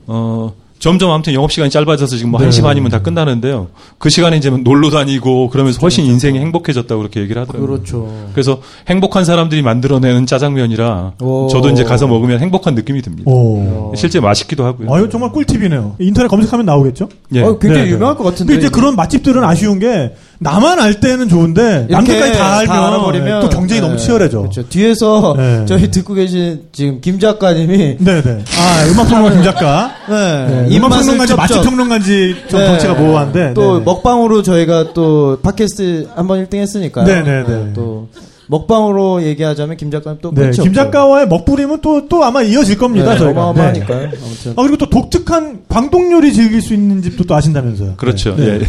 어 점점 아무튼 영업 시간이 짧아져서 지금 뭐 네. 1시 반이면 다 끝나는데요. 그 시간에 이제 놀러 다니고 그러면서 훨씬 인생이 행복해졌다고 그렇게 얘기를 하더라고요. 그렇죠. 그래서 행복한 사람들이 만들어내는 짜장면이라 오. 저도 이제 가서 먹으면 행복한 느낌이 듭니다. 오. 실제 맛있기도 하고요. 아유 정말 꿀팁이네요. 인터넷 검색하면 나오겠죠? 예. 어, 굉장히 네, 네. 유명할 것 같은데. 근데 이제 그런 맛집들은 아쉬운 게 나만 알 때는 좋은데 남들까지 다 알면 알아버리면 또 경쟁이 네. 너무 치열해져. 그렇죠. 뒤에서 네. 저희 듣고 계신 지금 김 작가님이 네네. 아 음악 평론가 김 작가. 네, 네, 음악 평론가인지 맛집. 평론가인지 좀 네. 덩치가 모호한데. 또 네네. 먹방으로 저희가 또 팟캐스트 한번 1등 했으니까요. 네네네. 또 먹방으로 얘기하자면 김 작가님 또 네, 끝이 김. 작가와의 먹부림은 또, 또 아마 이어질 겁니다, 네, 저희가. 어마어마하니까요. 네. 아무튼 아, 그리고 또 독특한 광동 요리 즐길 수 있는 집도 또 아신다면서요. 그렇죠. 네. 예, 예.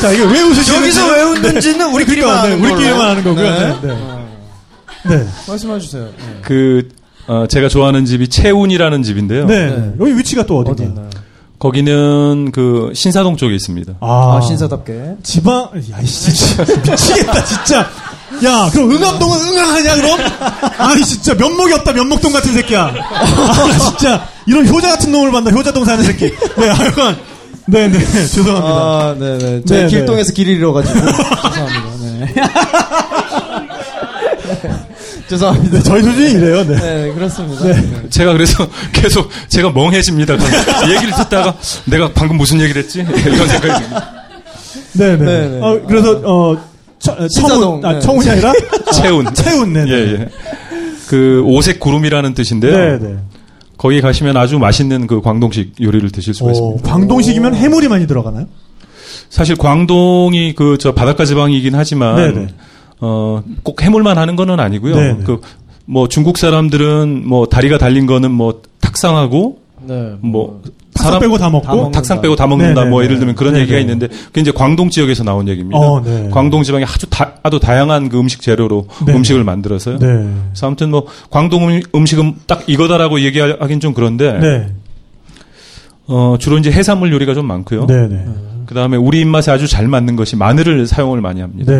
자, 이게 왜 웃으시는지. 여기서 왜 웃는지는 우리끼리만 그러니까, 네, 아는 우리끼리만. 아는 거고요. 네. 네. 네. 네. 말씀해 주세요. 네. 그 어, 제가 좋아하는 집이 채운이라는 집인데요. 네. 네. 여기 위치가 또 어디 어디인가요? 있나요? 거기는 그 신사동 쪽에 있습니다. 아, 신사답게. 지방, 야, 이 진짜. 미치겠다, 진짜. 야, 그럼 응암동은 응항하냐, 그럼? 아이, 진짜, 면목이 없다, 면목동 같은 새끼야. 아, 진짜. 이런 효자 같은 놈을 만나, 효자동 사는 새끼. 네, 하여간. 네, 네, 죄송합니다. 아, 네네. 저희 네, 길동에서 길을 잃어가지고. 죄송합니다. 네. 죄송합니다. 저희 수준이 이래요, 네. 네, 그렇습니다. 제가 그래서 계속 제가 멍해집니다. 얘기를 듣다가 내가 방금 무슨 얘기를 했지? 이런 생각이 듭니다. 네, 네. 네, 네. 어, 그래서, 어, 처, 신사동, 청운, 아, 네. 청운이 아니라? 채운. 채운, 네. 예, 예. 그 오색 구름이라는 뜻인데요. 네, 네. 거기 가시면 아주 맛있는 그 광동식 요리를 드실 수가 오, 있습니다. 광동식이면 해물이 많이 들어가나요? 사실 광동이 그 저 바닷가 지방이긴 하지만 네네. 어, 꼭 해물만 하는 거는 아니고요. 네네. 그 뭐 중국 사람들은 뭐 다리가 달린 거는 뭐 탁상하고 네. 뭐 탁상 빼고 다 먹고? 다 먹는다. 탁상 빼고 다 먹는다. 네네네. 뭐 예를 들면 그런 네네. 얘기가 있는데 그게 이제 광동 지역에서 나온 얘기입니다. 어, 네. 광동 지방에 아주 다, 아주 다양한 그 음식 재료로 네. 음식을 만들어서요. 네. 그래서 아무튼 뭐 광동 음- 음식은 딱 이거다라고 얘기하긴 좀 그런데 네. 어, 주로 이제 해산물 요리가 좀 많고요. 네, 네. 그다음에 우리 입맛에 아주 잘 맞는 것이 마늘을 사용을 많이 합니다.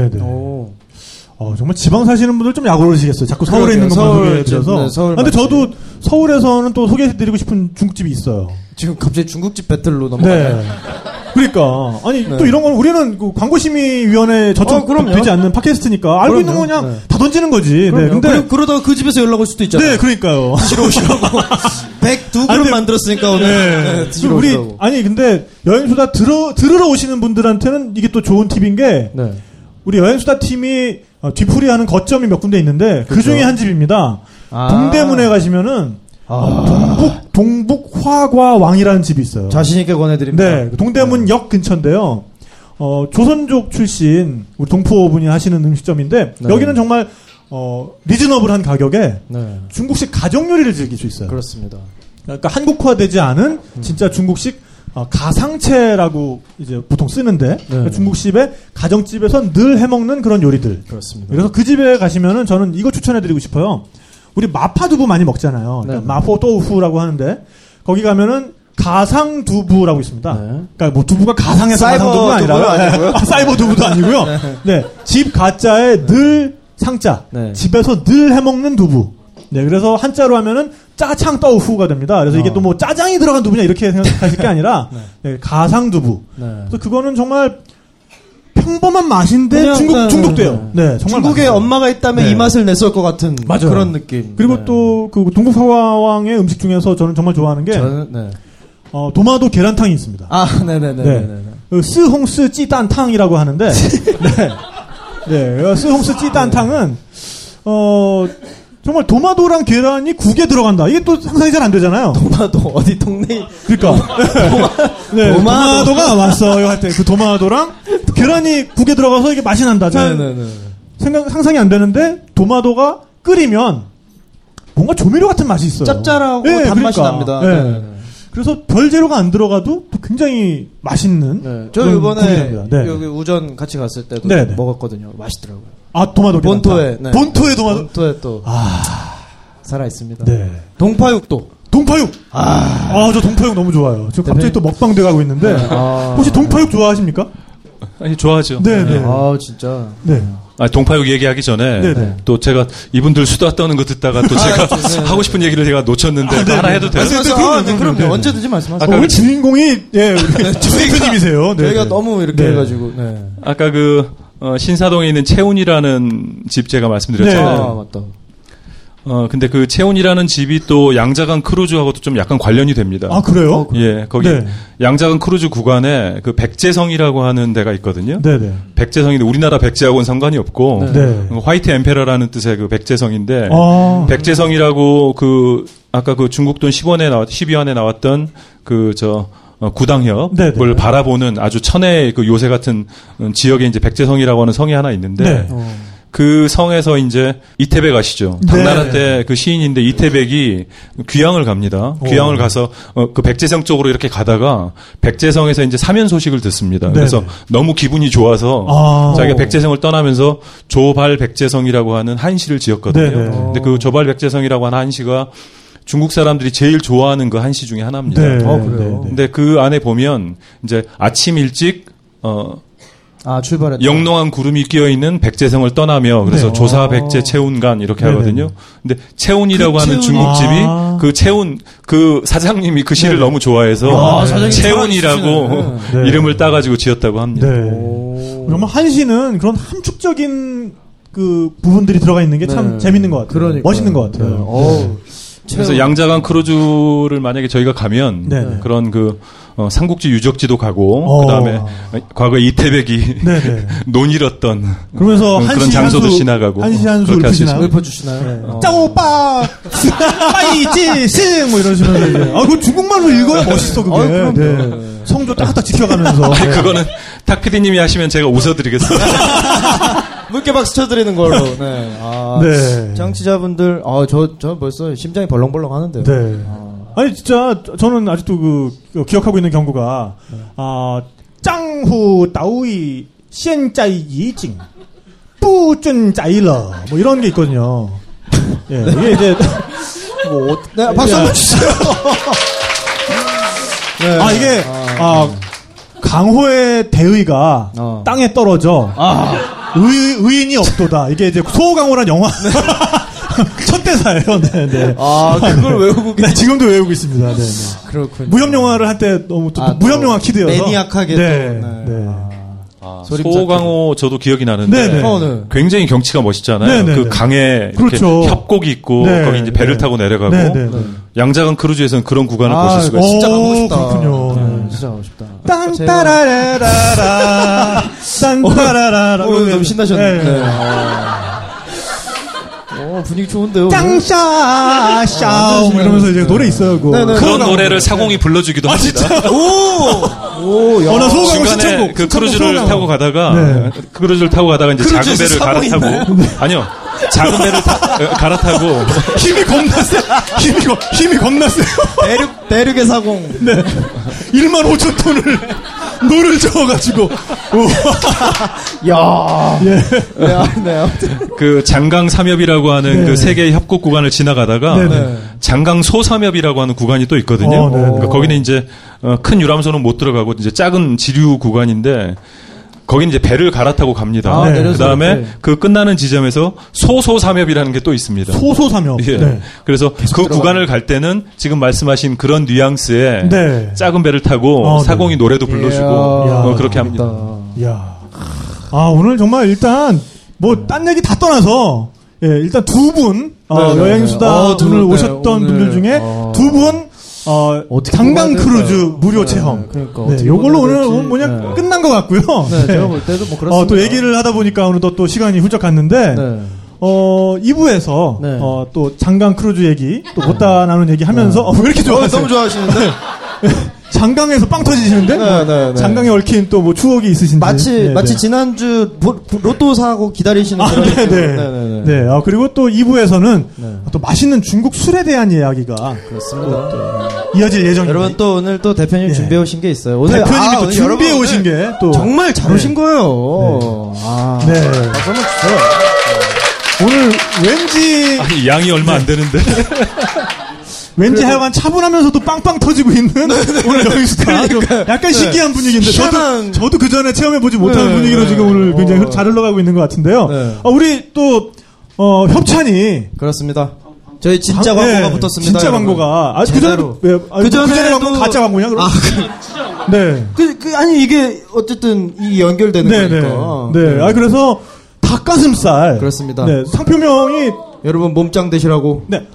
네, 네. 오. 어, 정말 지방 사시는 분들 좀 약오르시겠어요. 자꾸 서울에 있는 것만 서울, 소개해드려서. 네, 서울 아, 근데. 저도 서울에서는 또 소개해드리고 싶은 중국집이 있어요. 지금 갑자기 중국집 배틀로 넘어가요. 네. 그러니까 아니 네. 또 이런 건 우리는 그 광고심의위원회 저쪽 어, 그럼요. 되지 않는 팟캐스트니까 알고 있는 거 그럼요. 그냥 네. 다 던지는 거지. 네. 그럼요. 근데 그리고 그러다가 그 집에서 연락 올 수도 있잖아요. 네, 그러니까요. 드시러 오시라고. 102 아니, 그릇 근데- 만들었으니까 오늘. 네. 네, 우리 오시라고. 아니 근데 여행수다 들어 들으러 오시는 분들한테는 이게 또 좋은 팁인 게 네. 우리 여행수다 팀이 어, 뒤풀이하는 거점이 몇 군데 있는데 그 그렇죠. 중에 한 집입니다. 아. 동대문에 가시면은 어, 동북 동북 화과 왕이라는 집이 있어요. 자신 있게 권해드립니다. 네, 동대문 역 근처인데요. 어, 조선족 출신 우리 동포 분이 하시는 음식점인데 네. 여기는 정말 어, 리즈너블한 가격에 네. 중국식 가정 요리를 즐길 수 있어요. 그렇습니다. 그러니까 한국화되지 않은 음. 진짜 중국식 어, 가상채라고 이제 보통 쓰는데 그러니까 중국집에 가정집에서 늘 해먹는 그런 요리들. 그렇습니다. 그래서 그 집에 가시면은 저는 이거 추천해드리고 싶어요. 우리 마파두부 많이 먹잖아요. 그러니까 네. 마포 또우후라고 하는데 거기 가면은 가상 두부라고 있습니다. 네. 그러니까 뭐 두부가 가상해서 사이버 가상 두부가 아니라. 아, 사이버 두부도 아니고요. 네, 집 가짜에 늘 상자. 네. 집에서 늘 해먹는 두부. 네, 그래서 한자로 하면은 짜창 떠우후가 됩니다. 그래서 이게 어. 또뭐 짜장이 들어간 두부냐 이렇게 생각하실 게 아니라 네, 가상 두부. 네. 그래서 그거는 정말 평범한 맛인데 그냥, 중국 네, 중독돼요. 네, 정말 중국에 맛있어요. 엄마가 있다면 네. 이 맛을 냈을 것 같은 맞아요. 그런 느낌. 그리고 네. 또그 동북화왕의 음식 중에서 저는 정말 좋아하는 게 저는 네. 어, 도마도 계란탕이 있습니다. 아, 네네네. 네. 네. 그 스홍스 찌단탕이라고 하는데 네. 네. 그 스홍스 찌단탕은 어 정말 도마도랑 계란이 국에 들어간다. 이게 또 상상이 잘 안 되잖아요. 도마도 어디 동네 그러니까 네, 도마도. 도마 도가 왔어요 할 때 그 도마도랑 계란이 국에 들어가서 이게 맛이 난다. 잘 네네네. 생각 상상이 안 되는데 도마도가 끓이면 뭔가 조미료 같은 맛이 있어요. 짭짤하고 네, 단맛이 그러니까. 납니다. 네. 네네네. 그래서 별 재료가 안 들어가도 또 굉장히 맛있는. 네. 저 그런 이번에 국이랍니다. 네. 여기 우전 같이 갔을 때도 네, 네. 먹었거든요. 맛있더라고요. 아 도마도. 본토에 네. 본토의 도마도. 본토에 또 아, 살아 있습니다. 네. 동파육도. 동파육. 아, 저 동파육 너무 좋아요. 지금 갑자기 네. 또 먹방 돼가고 있는데 아. 혹시 동파육 좋아하십니까? 아니 좋아하죠. 네, 네. 아 진짜. 네. 아, 동파육 얘기하기 전에 네네. 또 제가 이분들 수다 떠는 거 듣다가 또 제가 하고 싶은 얘기를 제가 놓쳤는데 또 하나 해도 돼요? 네, 네. 그럼요, 아, 네, 그럼요. 네, 네. 언제든지 말씀하세요. 어, 오늘 주인공이 예, 우리. 네, 저희가 네. 너무 이렇게 네. 해가지고. 네. 아까 그 어, 신사동에 있는 채운이라는 집 제가 말씀드렸잖아요. 네. 아 맞다. 어 근데 그 채운이라는 집이 또 양자강 크루즈하고도 좀 약간 관련이 됩니다. 아 그래요? 예, 거기 네. 양자강 크루즈 구간에 그 백제성이라고 하는 데가 있거든요. 네, 네. 백제성인데 우리나라 백제하고는 상관이 없고 네. 어, White Emperor라는 뜻의 그 백제성인데 아, 백제성이라고 그 아까 그 중국 돈 10원에 나왔 12원에 나왔던 그저 어, 구당협을 네네. 바라보는 아주 천혜의 그 요새 같은 음, 지역에 이제 백제성이라고 하는 성이 하나 있는데 네. 그 성에서 이제 이태백 아시죠? 네. 당나라 때그 시인인데 이태백이 귀향을 갑니다. 귀향을 가서 어, 그 백제성 쪽으로 이렇게 가다가 백제성에서 이제 사면 소식을 듣습니다. 네. 그래서 너무 기분이 좋아서 아. 자기가 백제성을 떠나면서 조발 백제성이라고 하는 한시를 지었거든요. 네, 네. 근데 그 조발 백제성이라고 하는 한시가 중국 사람들이 제일 좋아하는 그 한시 중에 하나입니다. 네. 어, 그래요? 네. 근데 그 안에 보면 이제 아침 일찍 어 아 출발했다. 영롱한 구름이 끼어 있는 백제성을 떠나며 그래서 네. 조사 백제 채운간 이렇게 네네. 하거든요. 근데 채운이라고 그 하는 채운이- 중국집이 아. 그 채운 그 사장님이 그 시를 너무 좋아해서 아, 채운이라고. 네. 이름을 따가지고 지었다고 합니다. 네. 정말 한시는 그런 함축적인 그 부분들이 들어가 있는 게참 네. 재밌는 것 같아요. 그러니까요. 멋있는 것 같아요. 네. 그래서 양자강 크루즈를 만약에 저희가 가면 네네. 그런 그 어, 삼국지 유적지도 가고 어. 그다음에 과거 이태백이 네네. 논일었던 그러면서 그런 한시 장소도 한수, 지나가고 한시 한수? 읊어주시나요? 어. 짜오빠 빠이찌승 뭐 이러시면서 이제. 아 그거 중국말로 읽어야 멋있어 그게. 아유, 그럼요. 네. 성조 딱딱 지켜가면서. 아니, 네. 그거는 탁 PD님이 하시면 제가 웃어드리겠습니다. 물개 박수 쳐드리는 걸로. 네. 아, 네. 장치자분들, 아, 저, 저 벌써 심장이 벌렁벌렁 하는데요. 네. 아 니 진짜 저는 아직도 그, 그 기억하고 있는 경구가 아 짱후 따우이 시엔짜이 이징 뿌준 짜이러 뭐 이런 게 있거든요. 예, 이게 이제 뭐, 어- 네, 박수 한번 주세요. 네. 아 이게 아 강호의 대의가 어. 땅에 떨어져 의, 의인이 없도다. 이게 이제 소강호란 영화 첫 대사예요. 네, 네. 아, 그걸 외우고 네, 지금도 외우고 있습니다. 네, 네. 그렇군요. 무협 영화를 할 때 너무 또 아, 무협 또 영화 키드여서 매니악하게 네, 또, 네. 네. 아, 소림 소강호 저도 기억이 나는데 네네. 어, 네. 굉장히 경치가 멋있잖아요. 네네네. 그 강에 이렇게 그렇죠. 협곡이 있고 네, 거기 이제 배를 네. 타고 내려가고 네, 네, 네. 양자강 크루즈에서는 그런 구간을 아, 보실 수가 오, 있어요. 진짜 가고 싶다. 그렇군요. 네, 진짜 가고 싶다. 딴따라라라라 딴따라라라 어, 너무 신나셨네. 네. 어, 분위기 좋은데요. 짱샤 샤오 뭐 이러면서 이제 노래 있어요. 그거. 네, 네. 그런. 노래를 사공이 불러주기도 합니다. 오, 야. 어, 나 중간에 신청곡. 그 크루즈를. 타고 가다가 네. 크루즈를 타고 가다가 이제 작은 배를 갈아타고 아니요 작은 배를 타, 어, 갈아타고 힘이 겁나 세. 힘이, 겁- 힘이 겁나 세요. 대륙, 대륙의 사공. 네. 1만 5천 톤을 노를 저어가지고. 우와. 야 예. 네, 아, 네, 아무튼. 그 장강 삼협이라고 하는 네. 그 세계 협곡 구간을 지나가다가 네네. 장강 소삼협이라고 하는 구간이 또 있거든요. 어, 네. 그러니까 거기는 이제 어, 큰 유람선은 못 들어가고 이제 작은 지류 구간인데 거기는 이제 배를 갈아타고 갑니다. 아, 네. 그다음에 이렇게. 그 끝나는 지점에서 소소삼협이라는 게 또 있습니다. 소소삼협. 예. 네. 그래서 그 구간을 갈 때는 지금 말씀하신 그런 뉘앙스의 네. 작은 배를 타고 어, 네. 사공이 노래도 불러주고 이야, 어, 그렇게 합니다. 이야. 아, 오늘 정말 일단, 뭐, 딴 얘기 다 떠나서, 예, 일단 두 분, 어, 네, 네, 여행 수다 네. 어, 두 오늘 분, 네, 오셨던 오늘, 분들 중에 어. 두 분, 어, 어떻게 장강 크루즈 될까요? 무료 네, 체험. 그러니까 네, 요걸로 오늘 될지. 뭐냐 네. 끝난 것 같고요. 네, 제가 볼 때도 뭐 그렇습니다. 어, 또 얘기를 하다 보니까 어느덧 또 시간이 훌쩍 갔는데, 네. 어, 2부에서, 네. 어, 또 장강 크루즈 얘기, 또 못다 나눈 얘기 하면서, 어, 왜 이렇게 어, 좋아하세요? 너무 좋아하시는데? 장강에서 빵 터지시는데? 네, 네, 네. 장강에 얽힌 또 뭐 추억이 있으신지. 마치, 네, 마치 네. 지난주 보- 로또 사고 기다리시는 아, 그런 네. 네. 네, 네. 아, 그리고 또 2부에서는 네. 또 맛있는 중국 술에 대한 이야기가 그렇습니다. 이어질 예정입니다. 여러분 또 오늘 또 대표님 예. 준비해 오신 게 있어요. 오늘 대표님이 아, 또 오늘 준비해 여러분 오신 오늘 게 또. 정말 잘 네. 오신 거예요. 아, 네. 박수 주세요. 오늘 왠지, 아니, 양이 얼마 안 되는데 왠지 하여간 차분하면서도 빵빵 터지고 있는 오늘 여기스타. 좀 약간 신기한 분위기인데. 저도, 희한한- 저도 그 전에 체험해보지 못하는 네, 분위기로 네. 지금 오늘 굉장히 어. 잘 흘러가고 있는 것 같은데요. 네. 아, 우리 또, 어, 협찬이. 그렇습니다. 저희 진짜 광- 광고가 네, 붙었습니다. 진짜 여러분. 광고가. 아, 그 제대로. 전에, 왜, 아, 그 전에 그전에도- 광고 가짜 광고냐, 그럼? 아, 네. 그, 그, 아니, 이게, 어쨌든, 이 연결되는 네, 네. 거니까. 네. 아, 그래서 닭가슴살. 그렇습니다. 네. 상표명이 여러분, 몸짱 되시라고. 네.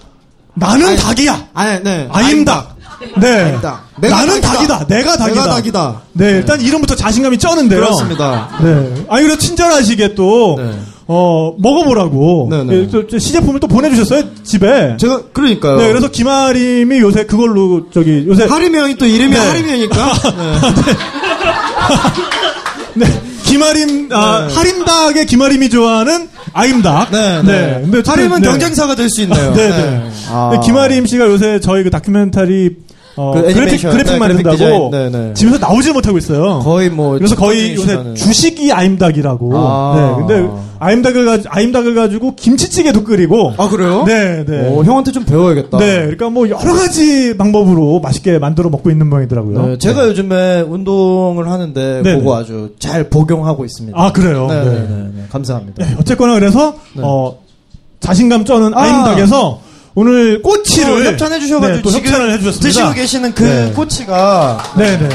나는 아니, 닭이야. 아니, 네. 아임 닭. 네. 아임닭. 내가 나는 닭이다. 닭이다. 내가 닭이다. 내가 닭이다. 네, 일단 이름부터 자신감이 쩌는데요. 그렇습니다. 네. 아니, 그래 친절하시게 또, 네. 어, 먹어보라고. 네네. 예, 또 시제품을 또 보내주셨어요, 집에. 제가 그러니까요. 네, 그래서 김아림이 요새 그걸로, 저기, 요새. 하림이 형이 또 이름이 네. 하림이니까. 네, 김아림, 아, 네. 하림닭의 김아림이 좋아하는 아임닭. 네, 네. 근데 어쨌든, 하림은 네. 경쟁사가 될 수 있네요. 네, 네. 아. 네, 김아림 씨가 요새 저희 그 다큐멘터리, 어, 그 그래픽, 애니메이션, 그래픽 네, 그래픽 네, 네. 집에서 나오지 못하고 있어요. 거의 뭐 그래서 거의 요새. 주식이 아임닭이라고. 아. 네, 근데 아임닭을 가 아임닭을 가지고 김치찌개도 끓이고. 아 그래요? 네, 네. 오, 형한테 좀 배워야겠다. 네, 그러니까 뭐 여러 가지 방법으로 맛있게 만들어 먹고 있는 모양이더라고요. 네, 제가 요즘에 운동을 하는데 네, 네. 아주 잘 복용하고 있습니다. 아 그래요. 네, 네. 네, 네, 네. 감사합니다. 네, 어쨌거나 그래서 네. 어, 자신감 쩌는 아. 아임닭에서 오늘 꼬치를 어, 협찬해 주셔가지고 네, 또 협찬을 해주셨습니다. 드시고 계시는 그 네. 꼬치가 네, 네.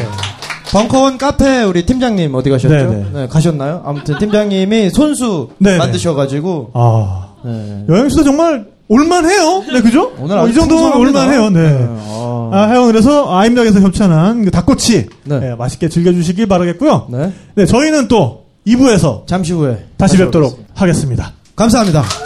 벙커원 카페 우리 팀장님 어디 가셨죠? 네, 네. 가셨나요? 아무튼 팀장님이 손수 네, 네. 만드셔가지고 아 네. 여행 씨도 정말 올만해요. 네, 그죠? 오늘 어, 이 정도면. 올만해요. 네. 아, 아, 하여간 그래서 아임닭에서 협찬한 그 닭꼬치 네. 네, 맛있게 즐겨주시길 바라겠고요. 네. 네, 저희는 또 2부에서 잠시 후에 다시 뵙도록 오겠습니다. 하겠습니다. 감사합니다.